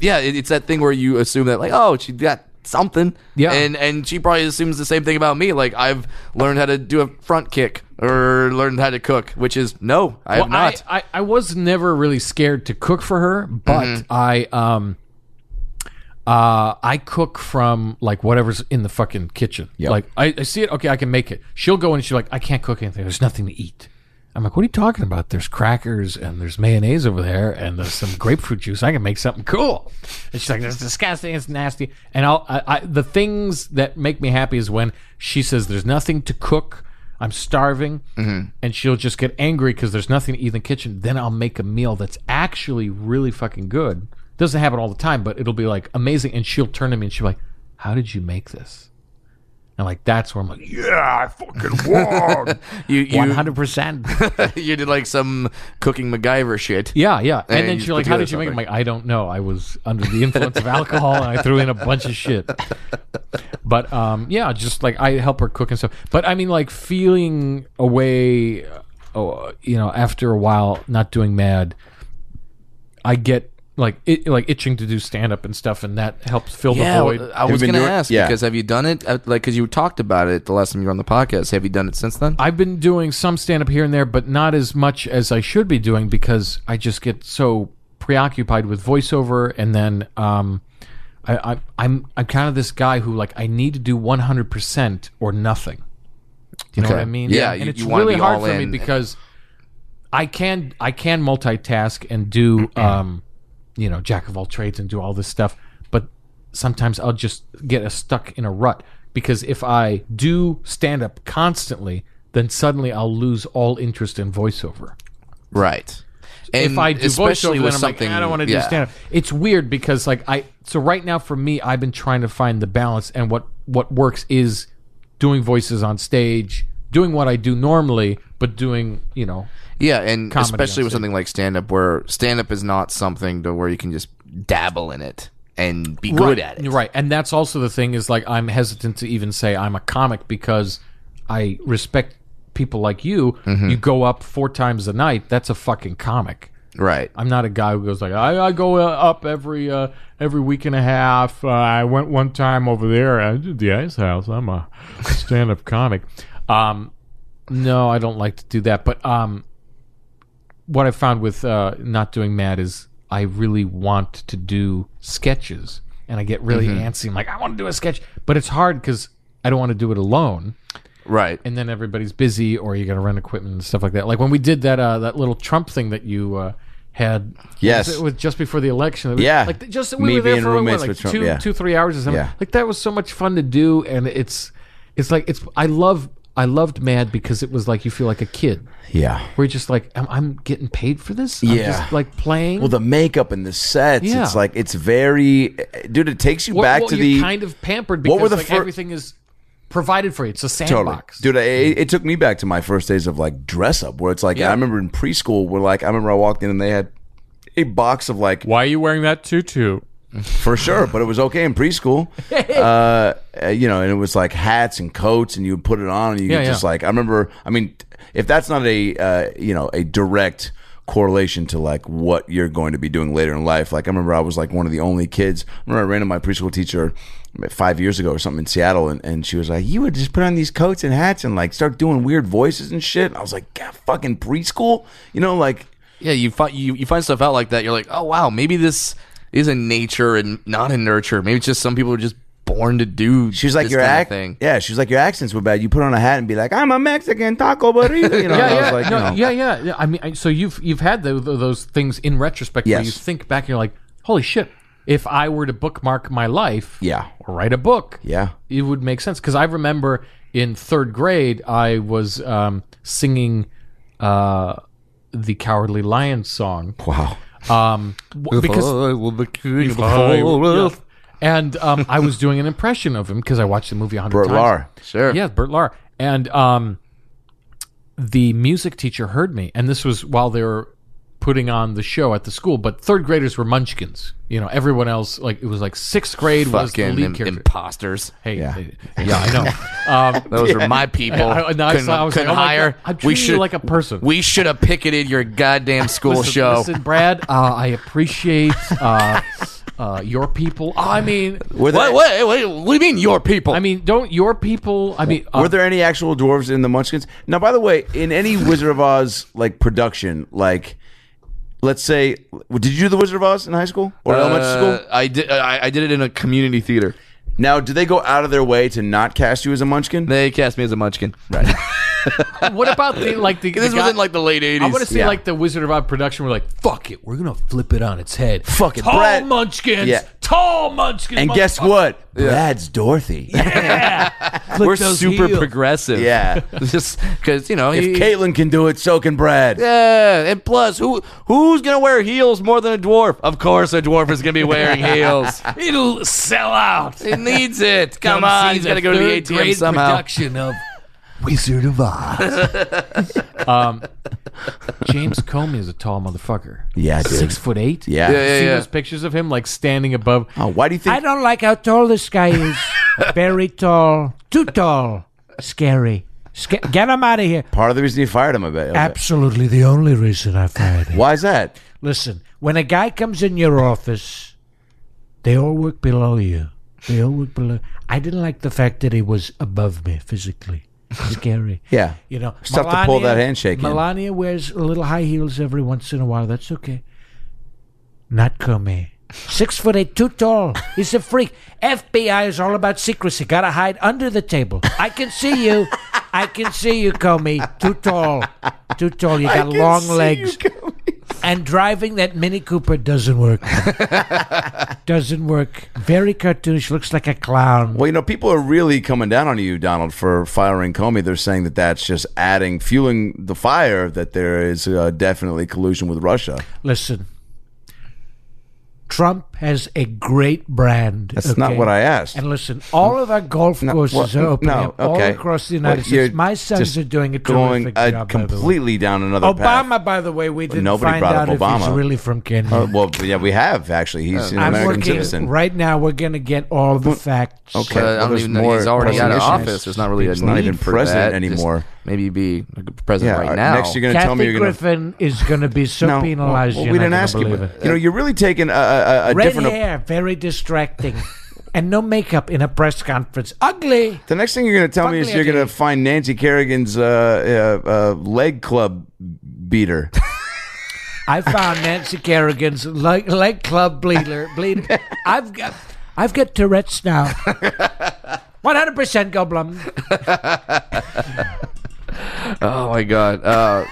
yeah, it- it's that thing where you assume that like, oh, she got something. Yeah. and and she probably assumes the same thing about me. Like I've learned how to do a front kick or learned how to cook, which is no, I have not. I, I, I was never really scared to cook for her, but Mm-hmm. I um uh I cook from like whatever's in the fucking kitchen. Yeah. Like I, I see it, okay, I can make it. She'll go and she's like, I can't cook anything. There's nothing to eat. I'm like, what are you talking about? There's crackers and there's mayonnaise over there and there's some grapefruit juice. I can make something cool. And she's like, that's disgusting. It's nasty. And I'll, I, I, the things that make me happy is when she says there's nothing to cook. I'm starving. Mm-hmm. And she'll just get angry because there's nothing to eat in the kitchen. Then I'll make a meal that's actually really fucking good. Doesn't happen all the time, but it'll be like amazing. And she'll turn to me and she'll be like, how did you make this? And like, that's where I'm like, Yeah, I fucking *laughs* won. you you 100%. *laughs* you did like some cooking MacGyver shit. Yeah, yeah. And, And then you she's put like, "How together did you make?" it?" I'm something. like, "I don't know. I was under the influence of alcohol, and I threw in a bunch of shit." *laughs* But um, yeah, just like I help her cook and stuff. But I mean, like feeling away, oh, you know, after a while, not doing mad, I get like it, like itching to do stand up and stuff, and that helps fill the Yeah, void. I was been gonna doing- ask yeah. because have you done it? Uh, Like, because you talked about it the last time you were on the podcast. Have you done it since then? I've been doing some stand up here and there, but not as much as I should be doing because I just get so preoccupied with voiceover, and then um, I, I, I'm I'm kind of this guy who like I need to do 100 percent or nothing. Do you know Okay. what I mean? Yeah, and you- it's you wanna really be hard all for me in. because I can I can multitask and do *clears throat* um, you know jack of all trades and do all this stuff, but sometimes I'll just get a, stuck in a rut because if I do stand up constantly, then suddenly I'll lose all interest in voiceover. right. if I do especially voiceover, with then I'm like, something, I don't want to do stand up. It's weird because like I so right now for me, I've been trying to find the balance, and what what works is doing voices on stage, doing what I do normally, but doing you know Yeah, and comedy especially with something like stand up, where stand up is not something to where you can just dabble in it and be good right, at it. Right. And that's also the thing is like I'm hesitant to even say I'm a comic because I respect people like you. Mm-hmm. You go up four times a night. That's a fucking comic. Right. I'm not a guy who goes like I, I go uh, up every uh, every week and a half. Uh, I went one time over there. I did the Ice House. I'm a stand up comic. Um, no, I don't like to do that. But um, what I found with uh, not doing Mad is I really want to do sketches, and I get really Mm-hmm. antsy. I'm like, I want to do a sketch, but it's hard because I don't want to do it alone, Right. and then everybody's busy, or you got to rent equipment and stuff like that. Like when we did that uh, that little Trump thing that you. Uh, had Yes. it was just before the election. Was Yeah. like just we Me were there for like Trump, two yeah. two three hours or something. Yeah. Like that was so much fun to do, and it's it's like it's I love I loved Mad because it was like you feel like a kid. Yeah. Where you're just like, I'm, I'm getting paid for this. I'm Yeah. just like playing. Well, the makeup and the sets, Yeah. it's like it's very, dude. It takes you Well- back well, to you're the kind of pampered because What were the like, fir- everything is provided for you. It's a Totally, sandbox. dude. It, it took me back to my first days of like dress up, where it's like I remember in preschool, where like I remember I walked in and they had a box of like Why are you wearing that tutu? For sure, but it was okay in preschool. *laughs* uh, uh, you know, and it was like hats and coats, and you would put it on, and you Yeah, could just yeah. like I remember. I mean, if that's not a uh, you know a direct correlation to like what you're going to be doing later in life. Like I remember I was like one of the only kids. I remember I ran into my preschool teacher five years ago or something in Seattle, and, and she was like, "You would just put on these coats and hats and like start doing weird voices and shit." And I was like, God, "Fucking preschool," you know, like. Yeah, you find you, you find stuff out like that. You're like, oh wow, maybe this is in nature and not in nurture. Maybe it's just some people are just born to do. She's like this your kind of act. thing. Yeah, she's like your accents were bad. You put on a hat and be like, "I'm a Mexican taco *laughs* burrito." You know, yeah, and I yeah, was like, no, you know, yeah, yeah, yeah. I mean, I, so you've you've had tho- tho- those things in retrospect where you think back and you're like, holy shit! If I were to bookmark my life, Yeah. or write a book, Yeah. it would make sense. Because I remember in third grade, I was um, singing uh, the Cowardly Lion song. Wow. Um, w- because Yeah. And um, I was doing an impression of him because I watched the movie a hundred Bert times. Lahr. Sure. Yeah, Bert Lahr. And um, the music teacher heard me, and this was while they were putting on the show at the school. But third graders were munchkins. You know, everyone else like it was like sixth grade was the Fucking lead im- character. imposters. hey, Yeah. yeah, yeah, I know. *laughs* Um, Those are my people. I- I- no, I couldn't saw- I was couldn't like, oh my hire. God, I'm we treating you should like a person. We should have picketed your goddamn *laughs* school listen, show. listen, Brad, uh, I appreciate uh, uh, your people. I mean, Were there, What, what, what, what do you mean your people? I mean, don't your people? I mean, uh, were there any actual dwarves in the Munchkins? Now, by the way, in any Wizard of Oz like production, like let's say, did you do the Wizard of Oz in high school or elementary Uh, school? I did. I, I did it in a community theater. Now, do they go out of their way to not cast you as a Munchkin? They cast me as a munchkin. Right. *laughs* what about the like the? *laughs* this the was guy- in like the late '80s. I want to say Yeah. like the Wizard of Oz production. We're like, fuck it, we're gonna flip it on its head. Fuck it, tall Brad- munchkins, Yeah. tall munchkins. and guess what? Brad's Dorothy. *laughs* We're those super heels. progressive. Yeah. *laughs* just because you know. if he- Caitlin can do it, so can Brad. yeah, and plus, who who's gonna wear heels more than a dwarf? Of course, a dwarf is gonna be wearing *laughs* heels. It'll sell out. He needs it. Come, Come on, he's got to go to the third ATM somehow. Production of Wizard of Oz. *laughs* Um, James Comey is a tall motherfucker. Yeah, dude. six foot eight. Yeah. Yeah, yeah, See yeah. those pictures of him like standing above. Oh, why do you think? I don't like how tall this guy is. *laughs* Very tall. Too tall. Scary. Sca- Get him out of here. Part of the reason you fired him, I bet. Absolutely the only reason I fired him. Why is that? Listen, when a guy comes in your office, they all work below you. They all work below. I didn't like the fact that he was above me physically. *laughs* Scary. Yeah. You know, It's tough to pull that handshake in. Melania wears a little high heels every once in a while. That's okay. Not Comey. Eh? Six foot eight, too tall. He's a freak. FBI is all about secrecy. Gotta hide under the table. I can see you. I can see you, Comey. Too tall. Too tall. You got long legs. And driving that Mini Cooper doesn't work. *laughs* doesn't work. Very cartoonish. Looks like a clown. Well, you know, people are really coming down on you, Donald, for firing Comey. They're saying that that's just adding, fueling the fire, that there is uh, definitely collusion with Russia. Listen. Trump has a great brand. That's not what I asked. And listen, all of our golf No, courses well, are opening no, up all across the United Well, States. My sons are doing a going terrific uh, job. by completely down another path. Obama, by the way, we didn't Nobody find brought up out if he's really from Kenya. Uh, well, yeah, we have actually. He's an I'm American working citizen. right now. We're going to get all the facts. Okay. But I well, don't there's even know. more He's already out of office. There's not really a He's need not even for president that. Just anymore. maybe be a president Yeah, right uh, now. next you're going to tell me Kathy you're going to. Griffin is going to be so No, penalized. well, you're we not didn't ask you. but, it. You know, you're really taking a, a, a Red different. hair, very distracting, *laughs* and no makeup in a press conference. Ugly. The next thing you're going to tell me is you're going to find Nancy Kerrigan's uh, uh, uh, leg club beater. *laughs* I found Nancy Kerrigan's like leg club bleeder. Bleed. *laughs* I've got I've got Tourette's now. One hundred percent Goblin. Oh my god. Uh,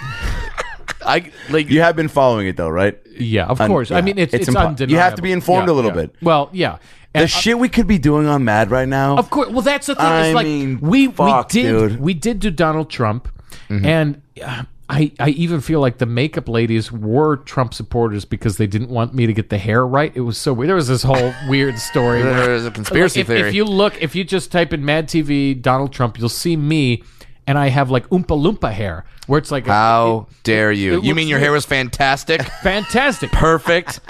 I like You have been following it though, right? Yeah, of Un- course. I mean, it's it's, impo- undeniable. You have to be informed Yeah, a little yeah. bit. Well, yeah. The And, uh, shit we could be doing on Mad right now. Of course. Well, that's the thing. I It's like mean, we fuck, we did dude. Mm-hmm. we did do Donald Trump, and uh, I I even feel like the makeup ladies were Trump supporters because they didn't want me to get the hair right. It was so weird. There was this whole *laughs* weird story. where- There's a conspiracy like, if, theory. If you look, if you just type in Mad TV Donald Trump, you'll see me, and I have like Oompa Loompa hair, where it's like a- How dare you? it You mean your weird. hair was fantastic? *laughs* fantastic. Perfect.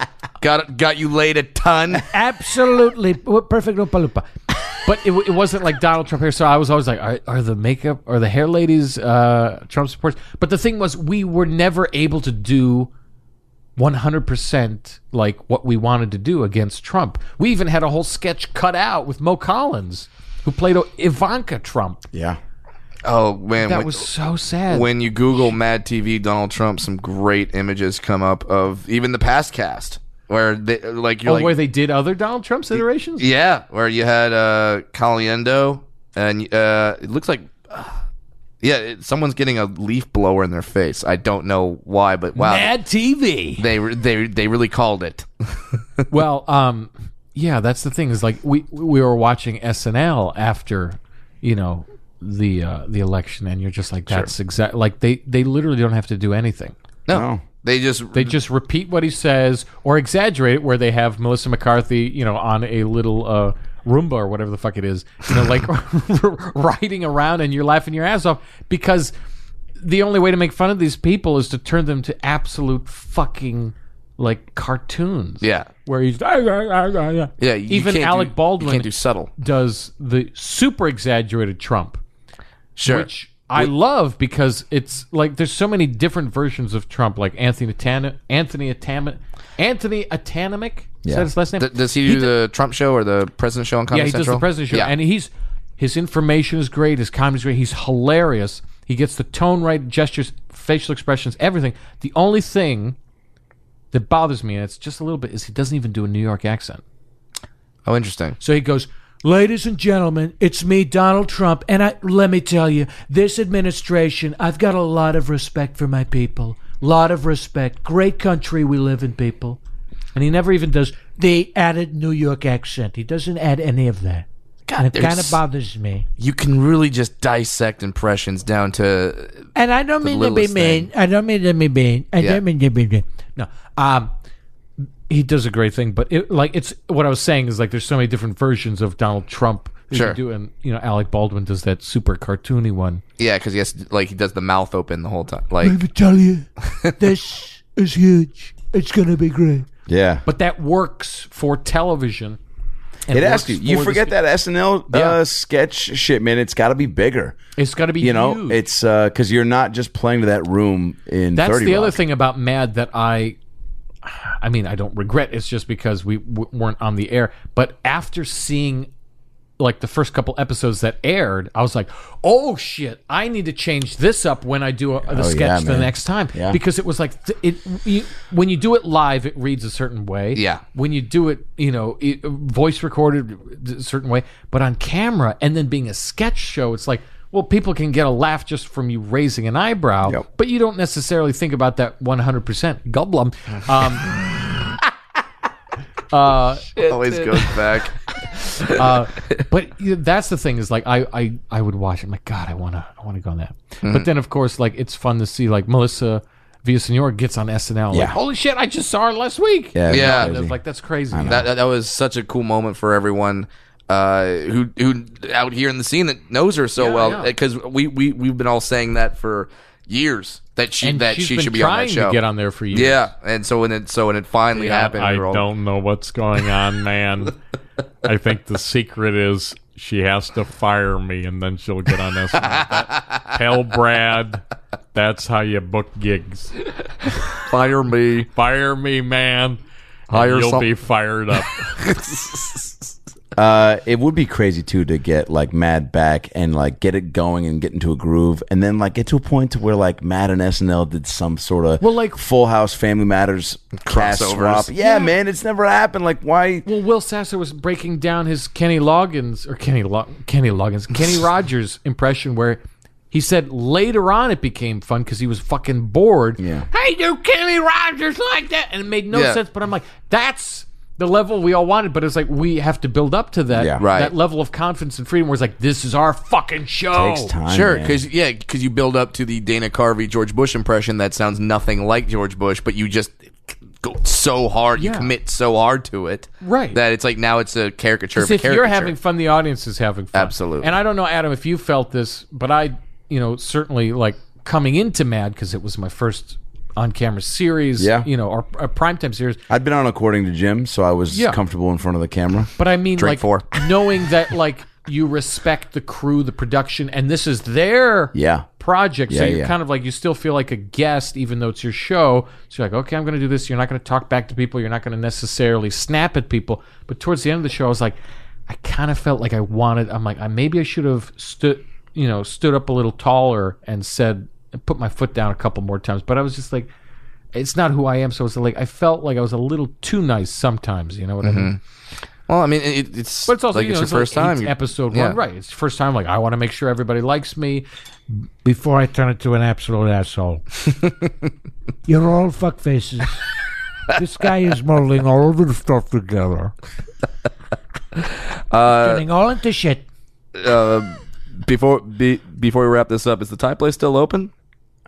got got you laid a ton. Absolutely perfect. Oompa Loompa. But it, it wasn't like Donald Trump hair, so I was always like, are, are the makeup, are the hair ladies uh, Trump supporters? But the thing was, we were never able to do 100% like what we wanted to do against Trump. We even had a whole sketch cut out with Mo Collins, who played Ivanka Trump. yeah. Oh man, That when, was so sad. when you Google Mad TV Donald Trump, some great images come up of even the past cast where they like you're oh, like where they did other Donald Trump's iterations? yeah, where you had uh Caliendo and uh it looks like. *sighs* yeah, it, someone's getting a leaf blower in their face. I don't know why, but wow, Mad TV. they they they really called it. *laughs* well, um, yeah, that's the thing is like we we were watching SNL after, you know, the uh, the election, and you're just like that's exact like they they literally don't have to do anything. No, No. they just They just repeat what he says or exaggerate it, where they have Melissa McCarthy, you know, on a little uh, Roomba or whatever the fuck it is, you know, like *laughs* riding around, and you're laughing your ass off because the only way to make fun of these people is to turn them to absolute fucking like cartoons. yeah where he's "Ah, yeah. You Even can't Alec do, Baldwin- you can't do subtle. does the super exaggerated Trump, Sure. which I love because it's like there's so many different versions of Trump, like Anthony Tan- Anthony Atam- Anthony Atanamic. Is that his last name? Th- does he do the Trump show or the President show on Comedy yeah, he does Central? the president show, Yeah. and he's his information is great, his comedy's great, he's hilarious. He gets the tone right, gestures, facial expressions, everything. The only thing that bothers me, and it's just a little bit, is he doesn't even do a New York accent. oh, interesting. So he goes, Ladies and gentlemen, it's me, Donald Trump, and I, let me tell you, this administration, I've got a lot of respect for my people. Lot of respect. Great country we live in, people. And he never even does the added New York accent. He doesn't add any of that. and it kind of bothers me. You can really just dissect impressions down to And I don't mean to be mean. thing. I don't mean to be mean. I Yeah. don't mean to be mean. no, um, he does a great thing, but it, like it's what I was saying is like there's so many different versions of Donald Trump. that you Sure. can do, and you know Alec Baldwin does that super cartoony one. yeah, because he has like he does the mouth open the whole time. Like Let me tell you, *laughs* this is huge. It's going to be great. Yeah. But that works for television. and it has works to. You for the forget that SNL uh, Yeah. sketch shit, man. It's got to be bigger. It's got to be You know, huge. it's because you're not just playing to that room in. That's 30 the other thing about Mad that I, I mean, I don't regret. It's just because we w- weren't on the air. But after seeing like the first couple episodes that aired, I was like, oh shit, I need to change this up when I do a, the Oh, sketch yeah, the next time Yeah. because it was like th- it. You, when you do it live, it reads a certain way. Yeah. When you do it, you know, it, voice recorded a certain way, but on camera and then being a sketch show, it's like. Well, people can get a laugh just from you raising an eyebrow, Yep. but you don't necessarily think about that 100%. Goldblum. Um, *laughs* always goes back. *laughs* uh, but that's the thing is like I, I, I would watch it. I'm like, God, I wanna I wanna go on that. Mm-hmm. But then of course like it's fun to see like Melissa Villasenor gets on SNL. Yeah. Like, holy shit, I just saw her last week. Yeah, Yeah. And like that's crazy. that, that that was such a cool moment for everyone uh, who who out here in the scene that knows her so Yeah, well yeah. because we we we've been all saying that for years that she and that she should be on trying that show. to get on there for years. Yeah, and so when it so when it finally happened, I all- don't know what's going on, man. *laughs* I think the secret is she has to fire me and then she'll get on this. That- *laughs* Tell Brad that's how you book gigs. fire me. Fire me, man. and Hire you'll some- be fired up. *laughs* Uh, it would be crazy too to get like Mad back and like get it going and get into a groove, and then like get to a point to where like Mad and SNL did some sort of Well, like- Full House, Family Matters cast Crossovers. swap. Yeah, man, it's never happened. Like why? Well, Will Sasso was breaking down his Kenny Loggins or Kenny Lo- Kenny Loggins, Kenny *laughs* Rogers impression where he said later on it became fun because he was fucking bored. Yeah. Hey, do Kenny Rogers like that? And it made no Yeah. sense. But I'm like, that's the level we all wanted. But it's like we have to build up to that. Yeah. Right. That level of confidence and freedom where it's like, this is our fucking show. Takes time. Sure, man. because yeah, because you build up to the Dana Carvey George Bush impression that sounds nothing like George Bush, but you just go so hard, you Yeah. commit so hard to it, Right. That it's like now it's a caricature. Of a if you're having fun, the audience is having fun. Absolutely. And I don't know, Adam, if you felt this, but I, you know, certainly like coming into Mad because it was my first on-camera series. Yeah. You know, or a primetime series. I'd been on according to Jim, so I was Yeah. comfortable in front of the camera. But I mean, Drink like four. *laughs* knowing that like you respect the crew, the production, and this is their Yeah. project. so you're yeah. kind of like you still feel like a guest, even though it's your show. So you're like, okay, I'm going to do this. You're not going to talk back to people. You're not going to necessarily snap at people. But towards the end of the show, I was like, I kind of felt like I wanted. I'm like, I, maybe I should have stood, you know, stood up a little taller and said, and put my foot down a couple more times. But I was just like. It's not who I am, so it's like I felt like I was a little too nice sometimes. You know what I mean? well, I mean, it, it's But it's also like you it's your it's like first time. it's You- episode yeah. one, right? It's the first time. Like I want to make sure everybody likes me. Before I turn into an absolute asshole. *laughs* You're all fuck faces. this guy is molding all of the stuff together. Turning all into shit. Uh, before be, before we wrap this up, is the Thai place still open?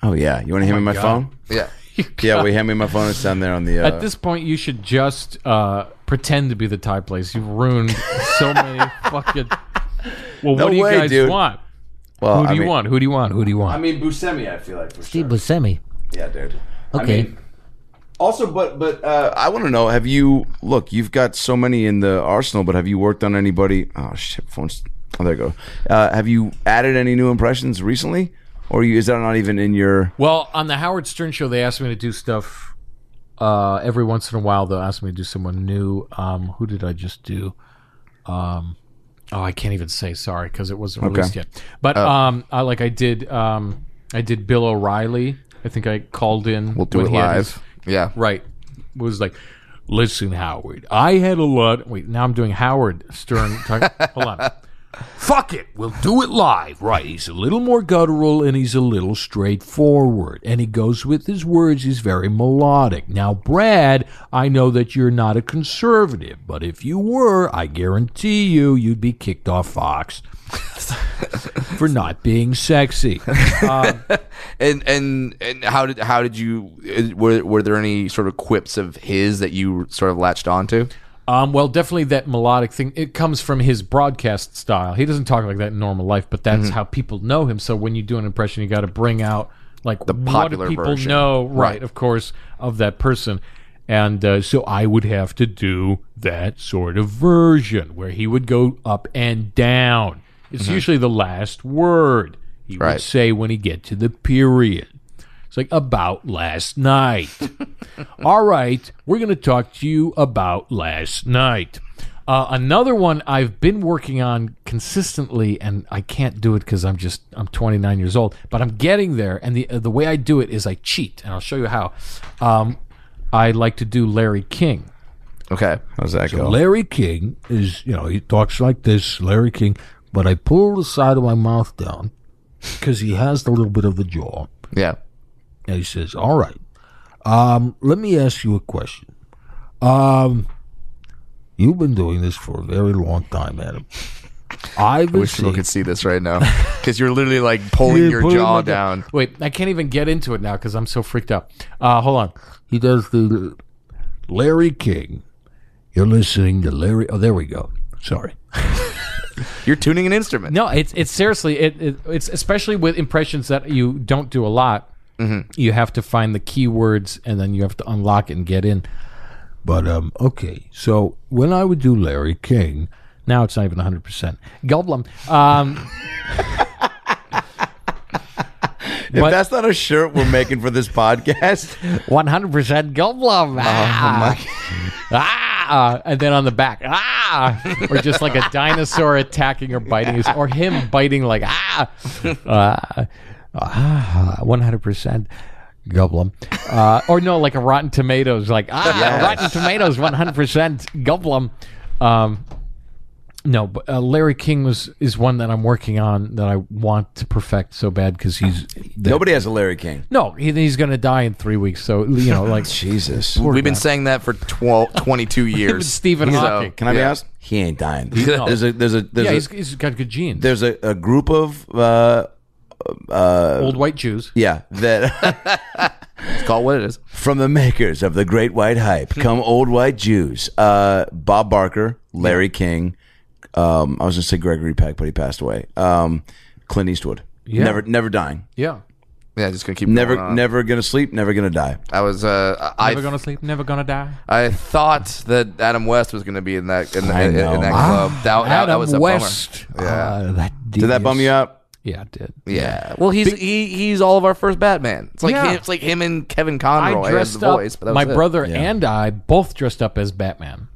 Oh yeah, you want to hand me my phone? Yeah. *laughs* Yeah, we hand me my phone. It's down there on the. Uh, At this point, you should just uh, pretend to be the Thai place. You've ruined so many *laughs* fucking. Well, No what do you way, guys dude. want? well, Who do I you mean- want? Who do you want? Who do you want? I mean, Buscemi. I feel like for Steve sure. Buscemi. Yeah, dude. Okay. I mean, also, but but uh, I want to know: Have you look? You've got so many in the arsenal, but have you worked on anybody? Oh shit, phones. Oh, there you go. Uh, have you added any new impressions recently, or you, is that not even in your? Well, on the Howard Stern show, they asked me to do stuff. Uh, every once in a while, they'll ask me to do someone new. Um, who did I just do? Um, oh, I can't even say sorry because it wasn't released yet. But um, I like I did. Um, I did Bill O'Reilly. I think I called in. We'll do it live. his- yeah. right. Was like, listen, Howard. I had a lot. Wait, now I'm doing Howard Stern. Talk, *laughs* hold on. Fuck it, we'll do it live. Right, he's a little more guttural and he's a little straightforward. And he goes with his words, he's very melodic. Now, Brad, I know that you're not a conservative, but if you were, I guarantee you, you'd be kicked off Fox *laughs* for not being sexy. Um, *laughs* and and and how did how did you were were there any sort of quips of his that you sort of latched onto? Um, well, definitely that melodic thing. It comes from his broadcast style. He doesn't talk like that in normal life, but that's Mm-hmm. how people know him. So when you do an impression, you got to bring out like the popular what do people version. know, right, Right. Of course, of that person. And uh, so I would have to do that sort of version where he would go up and down. It's usually the last word he would Mm-hmm. Say when he get to the period. It's like about last night. *laughs* All right, we're going to talk to you about last night. Uh, another one I've been working on consistently, and I can't do it because I'm just I'm 29 years old, but I'm getting there. And the uh, the way I do it is I cheat, and I'll show you how. Um, I like to do Larry King. Okay. How's that go? Larry King is, you know, he talks like this, Larry King, but I pull the side of my mouth down because he has the little bit of the jaw. Yeah. And he says, All right, um, let me ask you a question. Um, you've been doing this for a very long time, Adam. I've I *laughs* been wish people could see this right now because you're literally like pulling Yeah, your jaw my jaw. down. Wait, I can't even get into it now because I'm so freaked out. Uh, hold on. He does the Larry King. You're listening to Larry. Oh, there we go. Sorry. *laughs* You're tuning an instrument. No, it's it's seriously it, it it's especially with impressions that you don't do a lot. You have to find the keywords and then you have to unlock it and get in. But um, okay. So when I would do Larry King, Now it's not even 100%. Goldblum. Um, *laughs* If that's not a shirt we're making for this podcast, *laughs* 100% Goldblum. Ah, ah *laughs* ah, and then on the back, ah, or just like a dinosaur attacking or biting, his, or him biting like ah, uh, ah, one hundred percent. Goblin, uh, or no, like a Rotten Tomatoes, like ah, Rotten Tomatoes, one hundred percent Goblin. Um, no, but uh, Larry King was is one that I'm working on that I want to perfect so bad because he's Nobody has a Larry King. no, he, he's going to die in three weeks. So you know, like *laughs* Jesus. We've been saying that for 12, 22 *laughs* years. Stephen So, Hawking. Can I be yeah. honest? He ain't dying. No. There's a there's a there's yeah, a, he's, he's got good genes. there's a, a group of uh Old white Jews. yeah that *laughs* It's called what it is. from the makers of the Great White Hype come old white Jews. Uh, Bob Barker, Larry King. Um, I was gonna say Gregory Peck, but he passed away. Um, Clint Eastwood. Yeah. Never never dying. Yeah, Yeah, just gonna keep Never going on. never gonna sleep. Never gonna die. I was uh I never gonna sleep, never gonna die. I thought that Adam West was gonna be in that in, I in, in that club. That, that, that Adam was a West. bummer. Yeah. Uh, that Did that bum you out? Yeah, it did. Yeah. Well, he's he he's all of our first Batman. It's like Yeah. him, it's like him and Kevin Conroy I as dressed the up. voice. But that my was it. brother and I both dressed up as Batman.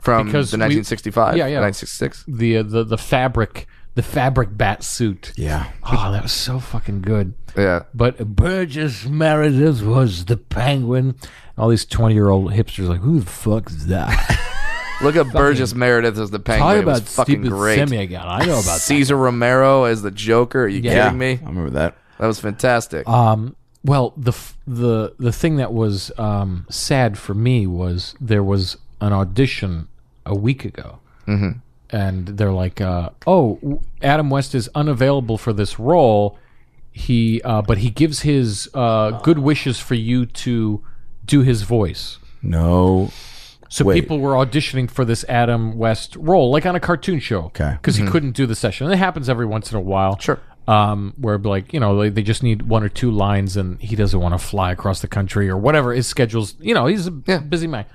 from because the we- 1965. Yeah, yeah. 1966. The uh, the the fabric, the fabric bat suit. Yeah. Oh, that was so fucking good. Yeah. But Burgess Meredith was the Penguin. All these twenty-year-old hipsters like, who the fuck is that? *laughs* Look at Burgess Meredith as the Talk Penguin. It was about fucking stupid great. semi-gun. I know about that. Cesar Romero as the Joker. Are you Yeah. kidding me? I remember that. That was fantastic. Um, well, the f- the the thing that was um, sad for me was there was an audition a week ago, mm-hmm. and they're like, uh, "Oh, w- Adam West is unavailable for this role. He, uh, but he gives his uh, good wishes for you to do his voice." No. So Wait. people were auditioning for this Adam West role, like on a cartoon show. Okay. Because he couldn't do the session. And it happens every once in a while. Sure. Um, where like you know they, they just need one or two lines, and he doesn't want to fly across the country or whatever his schedule's. You know, he's a busy man.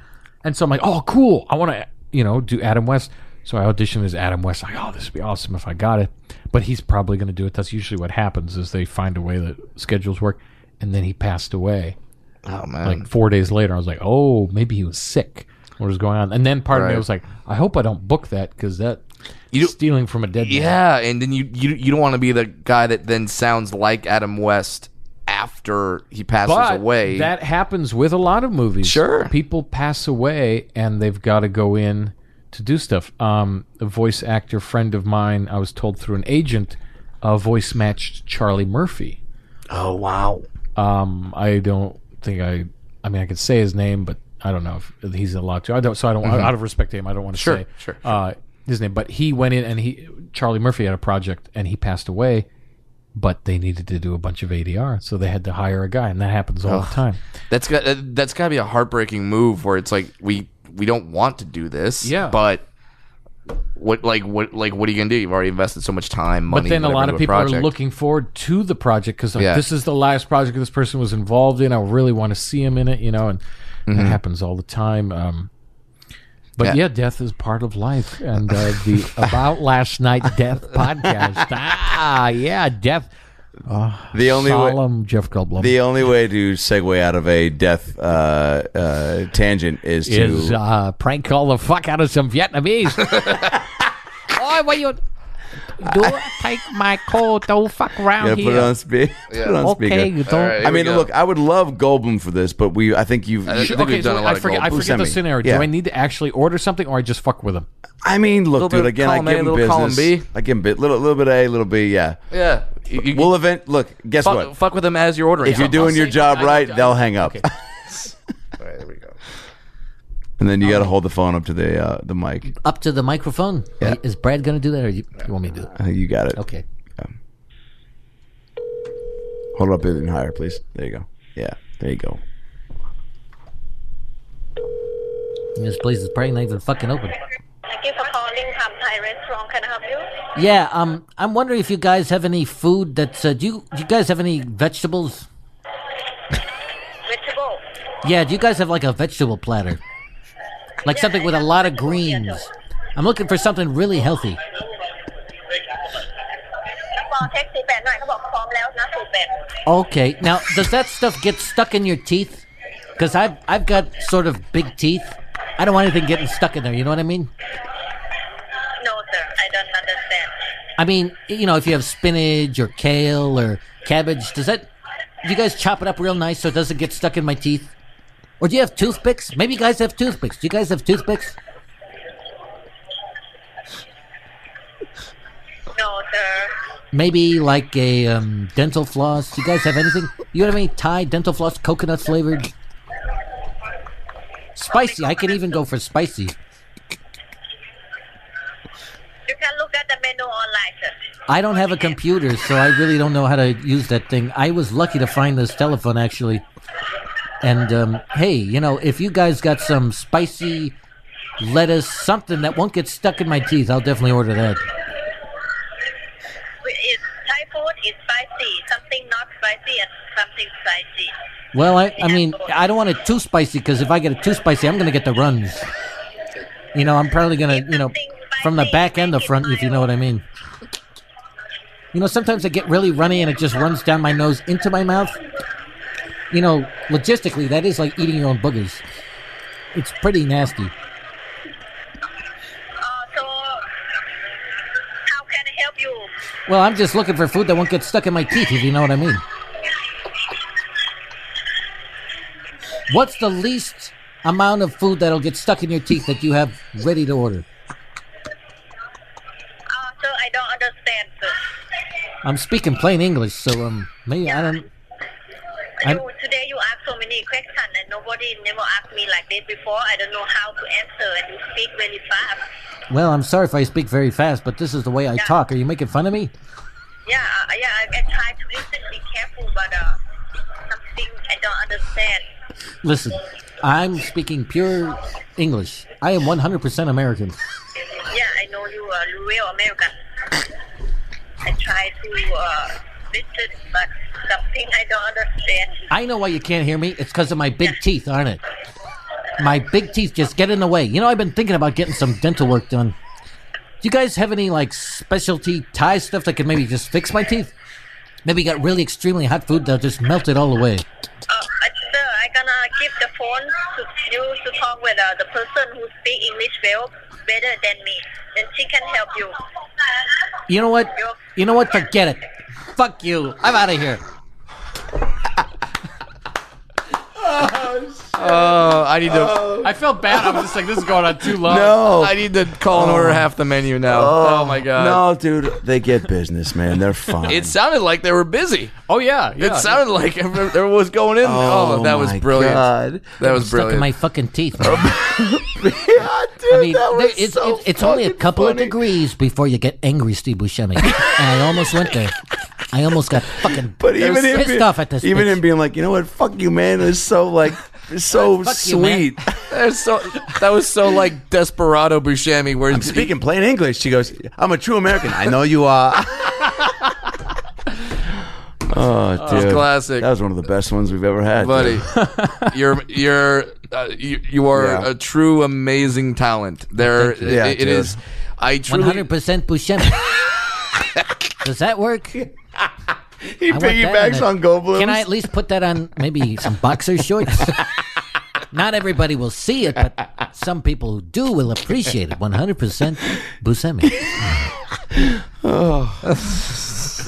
And so I'm like, oh, cool. I want to you know do Adam West. So I auditioned as Adam West. Like, oh, this would be awesome if I got it. But he's probably going to do it. That's usually what happens is they find a way that schedules work. And then he passed away oh man. like four days later, I was like, oh, maybe he was sick. What was going on? And then part of me Right. was like, I hope I don't book that because that You- stealing from a dead man. yeah, and then you you you don't want to be the guy that then sounds like Adam West after he passes But away. that happens with a lot of movies. Sure. people pass away and they've got to go in to do stuff. Um, a voice actor friend of mine, I was told through an agent, uh, voice matched Charlie Murphy. oh wow. Um, I don't think I. I mean, I could say his name, but I don't know if he's allowed to. I don't. So I don't. Out of respect to him, I don't want to Sure, say sure, Uh, his name. But he went in and he Charlie Murphy had a project and he passed away, but they needed to do a bunch of ADR, so they had to hire a guy, and that happens all the time. That's got uh, that's got to be a heartbreaking move where it's like we we don't want to do this. Yeah. But what like what like what are you gonna do? You've already invested so much time, money. But then a lot of people are looking forward to the project because Yeah. this is the last project this person was involved in. I really want to see him in it, you know, and that happens all the time. Um, but Mm-hmm. Yeah. yeah. death is part of life, and uh, the *laughs* About Last Night Death podcast. *laughs* Ah, yeah, death. The only way, Solemn Jeff Goldblum the only way to segue out of a death uh, uh, tangent is to is uh, prank call the fuck out of some Vietnamese. *laughs* oh, what you do? Take my call? don't fuck around yeah, here. put it on, spe- *laughs* put it on okay, speaker. you don't. All right, I mean, go. look, I would love Goldblum for this, but we, I think you've. I you- think okay, we've done a lot I of forget, I forget the scenario. Yeah. Do I need to actually order something, or I just fuck with them? I mean, look, dude. Again, I column A, give him little column business. B. I give him bit, little, little bit A, little B. Yeah. yeah. You, you- We'll event. Look, guess fuck, what? fuck with them as you're ordering. If you're doing your job right, they'll hang up, *laughs* All right, there we go. And then you got to hold the phone up to the uh, the mic. Up to the microphone. Yeah. Is Brad going to do that, or you, you want me to do it? I think you got it. Okay. Hold it up even higher, please. There you go. Yeah, there you go. This place is probably not even fucking open. Thank you for calling Hub Thai Restaurant. Can I help you? Yeah, um, I'm wondering if you guys have any food that's. Uh, do you do you guys have any vegetables? Vegetable. Yeah, do you guys have like a vegetable platter? Like something with a lot of greens. I'm looking for something really healthy. ลองเช็คสีแปดหน่อยเขาบอกพร้อมแล้วนะสูตรแปด Okay, now does that stuff get stuck in your teeth? Because I've I've got sort of big teeth. I don't want anything getting stuck in there. You know what I mean? No, sir. I don't understand. I mean, you know, if you have spinach or kale or cabbage, does that? Do you guys chop it up real nice so it doesn't get stuck in my teeth? Or do you have toothpicks? Maybe you guys have toothpicks. Do you guys have toothpicks? No, sir. Maybe like a um, dental floss. Do you guys have anything? You have any Thai dental floss, coconut flavored? Spicy. I can even go for spicy. You can look at the menu online, sir. I don't have a computer, so I really don't know how to use that thing. I was lucky to find this telephone actually. And um, hey, you know, if you guys got some spicy lettuce, something that won't get stuck in my teeth, I'll definitely order that. It's Thai food is spicy. Something not spicy and something spicy. Well, I, I mean, I don't want it too spicy because if I get it too spicy, I'm gonna get the runs. You know, I'm probably gonna, you know, from the back and the front, if you know what I mean. You know, sometimes I get really runny and it just runs down my nose into my mouth. You know, logistically, that is like eating your own boogers. It's pretty nasty. Uh, so, how can I help you? Well, I'm just looking for food that won't get stuck in my teeth, if you know what I mean. What's the least amount of food that'll get stuck in your teeth that you have ready to order? Uh, sir, I don't understand, sir. I'm speaking plain English, so um, maybe I don't. I'm- nobody never asked me like this before. I don't know how to answer and you speak very fast. Well, I'm sorry if I speak very fast, but this is the way I talk. Are you making fun of me? Yeah, uh, yeah, I, I try to listen, be careful, but uh, something I don't understand. Listen, I'm speaking pure English. I am 100% American. Yeah, I know you are real American. I try to uh, listen, but something I don't understand. I know why you can't hear me. It's because of my big teeth, aren't it? My big teeth just get in the way. You know, I've been thinking about getting some dental work done. Do you guys have any like specialty Thai stuff that could maybe just fix my teeth? Maybe you got really extremely hot food that'll just melt it all away. Uh, sir, I gonna give the phone to you to talk with uh, the person who speak English well better than me. Then she can help you. You know what? You know what? Forget it. Fuck you. I'm out of here. *laughs* Oh, Oh, I need to. Oh. I felt bad. I was just like, this is going on too long. No. I need to call and order oh. half the menu now. Oh, my god. No, dude, they get business, man. They're fine. It sounded like they were busy. Oh yeah, yeah. It sounded like there was going in. Oh, that was my brilliant. God. That was Stuck in brilliant. my fucking teeth. *laughs* yeah, dude, I mean, that there- was it's, so it's, it's only a fucking couple of funny. degrees before you get angry, Steve Buscemi. and I almost went there. I almost got fucking But even him, pissed being, off at this. even bitch. him being like, you know what, fuck you, man, is so like, it's so Fuck you, man. sweet. *laughs* That's so, that was so like Desperado Buscemi. Where I'm speaking plain English. She goes, I'm a true American. I know you are. *laughs* oh, dude, classic. That was one of the best ones we've ever had, buddy. dude. *laughs* you're you're uh, you, you are Yeah. a true amazing talent. There, you. Yeah, it- it dude. is. I truly 100% Buscemi. Does that work? He I piggybacks on Goldblum. Can I at least put that on maybe some boxer shorts? *laughs* Not everybody will see it, but some people who do will appreciate it. 100% Buscemi.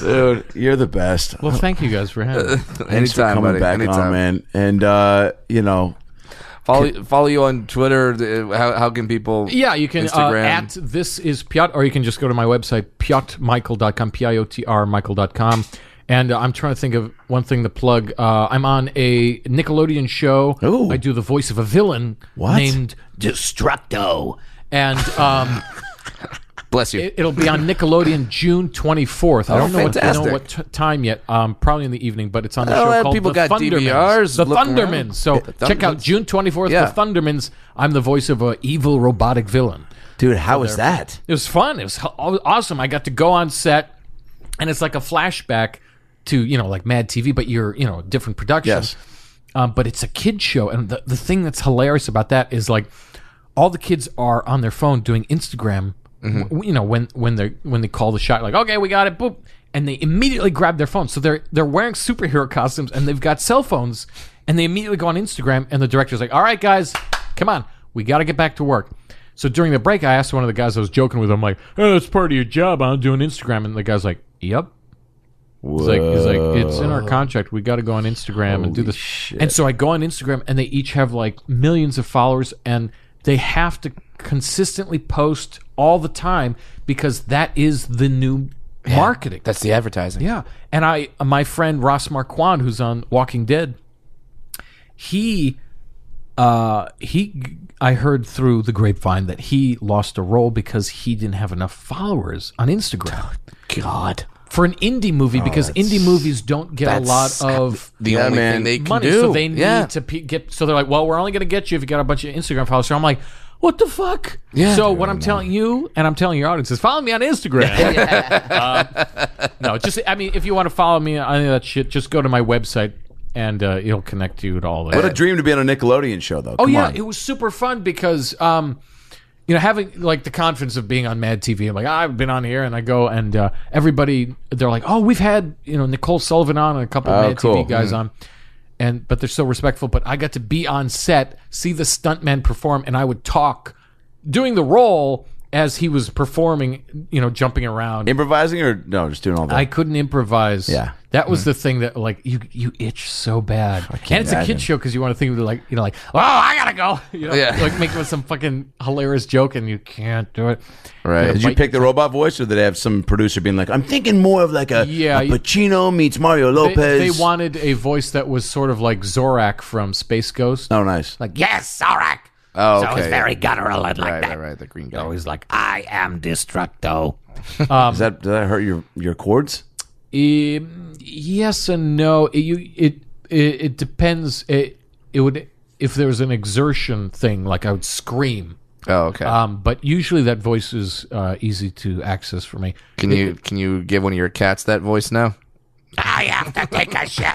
dude, you're the best. Well, thank you guys for having me. *laughs* Thanks for anytime, coming buddy. back anytime. on, man. And uh, you know, Follow follow you on Twitter. uh, How how can people? Yeah, you can uh, Instagram. at this is Piotr, or you can just go to my website, piotrmichael.com, P I O T R Michael.com. And uh, I'm trying to think of one thing to plug. Uh, I'm on a Nickelodeon show. Ooh. I do the voice of a villain What? named Destructo. And um, *laughs* Bless you. it, it'll be on Nickelodeon June 24th. I Oh, don't know what, I don't fantastic. know what t- time yet. Um, probably in the evening, but it's on the Well, show uh, called people The got Thundermans. DVRs The looking around. So The check out June 24th, Yeah. The Thundermans. I'm the voice of a evil robotic villain. dude, how was that? It was fun. It was h- awesome. I got to go on set, and it's like a flashback to you know like Mad TV, but you're you know different productions. Yes. Um, but it's a kid show, and the the thing that's hilarious about that is like all the kids are on their phone doing Instagram. w- you know when when they when they call the shot, like okay, we got it, boop, and they immediately grab their phone. So they're they're wearing superhero costumes and they've got cell phones, and they immediately go on Instagram, and the director's like, all right, guys, come on. We got to get back to work. So during the break, I asked one of the guys I was joking with. I'm like, "Hey, that's part of your job. I'm doing Instagram." And the guy's like, "Yep." He's like, he's like, it's in our contract. We got to go on Instagram and do this. And so I go on Instagram, and they each have like millions of followers, and they have to consistently post all the time because that is the new marketing. That's the advertising. Yeah, and I, my friend Ross Marquand, who's on Walking Dead, he, uh, he, I heard through the grapevine that he lost a role because he didn't have enough followers on Instagram *laughs* God. For an indie movie because indie movies don't get a lot of The Yeah, only man. thing they can money, do. so they need yeah. to pe- get. So they're like, well, we're only going to get you if you got a bunch of Instagram followers. So I'm like, what the fuck? Yeah. So what I'm telling you, and I'm telling your audience, is follow me on Instagram. *laughs* Um, no, just I mean, if you want to follow me on any of that shit, just go to my website and uh, it'll connect you to all that. What a dream to be on a Nickelodeon show, though. Oh yeah, on. it was super fun because um, you know having like the confidence of being on Mad TV. I'm like "Ah, I've been on here, and I go and uh, everybody they're like, oh, we've had you know Nicole Sullivan on and a couple of Oh, Mad cool. TV guys on. And but they're so respectful. But I got to be on set, see the stuntman perform, and I would talk, doing the role as he was performing. You know, jumping around. Improvising or no, just doing all that. I couldn't improvise. Yeah. that was mm-hmm. the thing that like you you itch so bad, and it's a imagine. kid show because you want to think of like you know like oh I gotta go, *laughs* you know, Yeah. like making some fucking hilarious joke and you can't do it. Right. Did you Mike- pick the robot voice, or did they have some producer being like, "I'm thinking more of like a, Yeah, a you- Pacino meets Mario They, Lopez"? they wanted a voice that was sort of like Zorak from Space Ghost. Oh, nice. Like yes, Zorak. Oh, So it's very guttural and like right, that. right, right. The green guy. Always like, I am Destructo. Does that does that hurt your your cords? Um, yes and no. It, you it, it it depends. It it would if there was an exertion thing, like I would scream. Oh, okay. Um, but usually that voice is uh, easy to access for me. can you can you give one of your cats that voice now? I have to take a shit.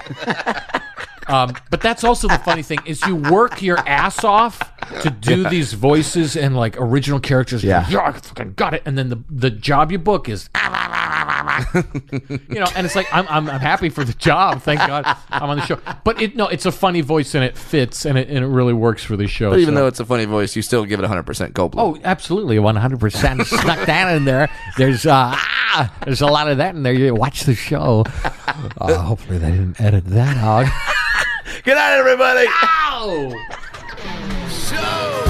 *laughs* Um, but that's also the funny thing is you work your ass off to *laughs* do these voices and like original characters. Yeah. yeah, I fucking got it. And then the the job you book is, *laughs* you know, and it's like I'm, I'm I'm happy for the job. Thank God I'm on the show. But it no, it's a funny voice and it fits and it and it really works for the show. But even so- though it's a funny voice, you still give it 100% Goldblum. Oh, absolutely, one hundred percent *laughs* snuck that in there. There's uh, ah, there's a lot of that in there. You watch the show. Uh, hopefully, they didn't edit that out. Good night, everybody. So that's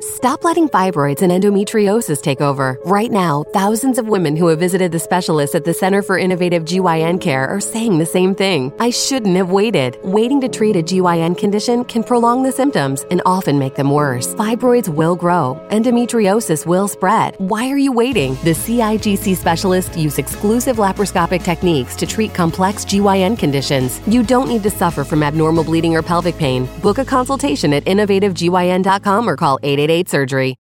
Stop letting fibroids and endometriosis take over. Right now, thousands of women who have visited the specialists at the Center for Innovative GYN Care are saying the same thing. I shouldn't have waited. Waiting to treat a GYN condition can prolong the symptoms and often make them worse. Fibroids will grow, endometriosis will spread. Why are you waiting? The CIGC specialists use exclusive laparoscopic techniques to treat complex GYN conditions. You don't need to suffer from abnormal bleeding or pelvic pain. Book a consultation at innovativegyn.com or call 888 surgery.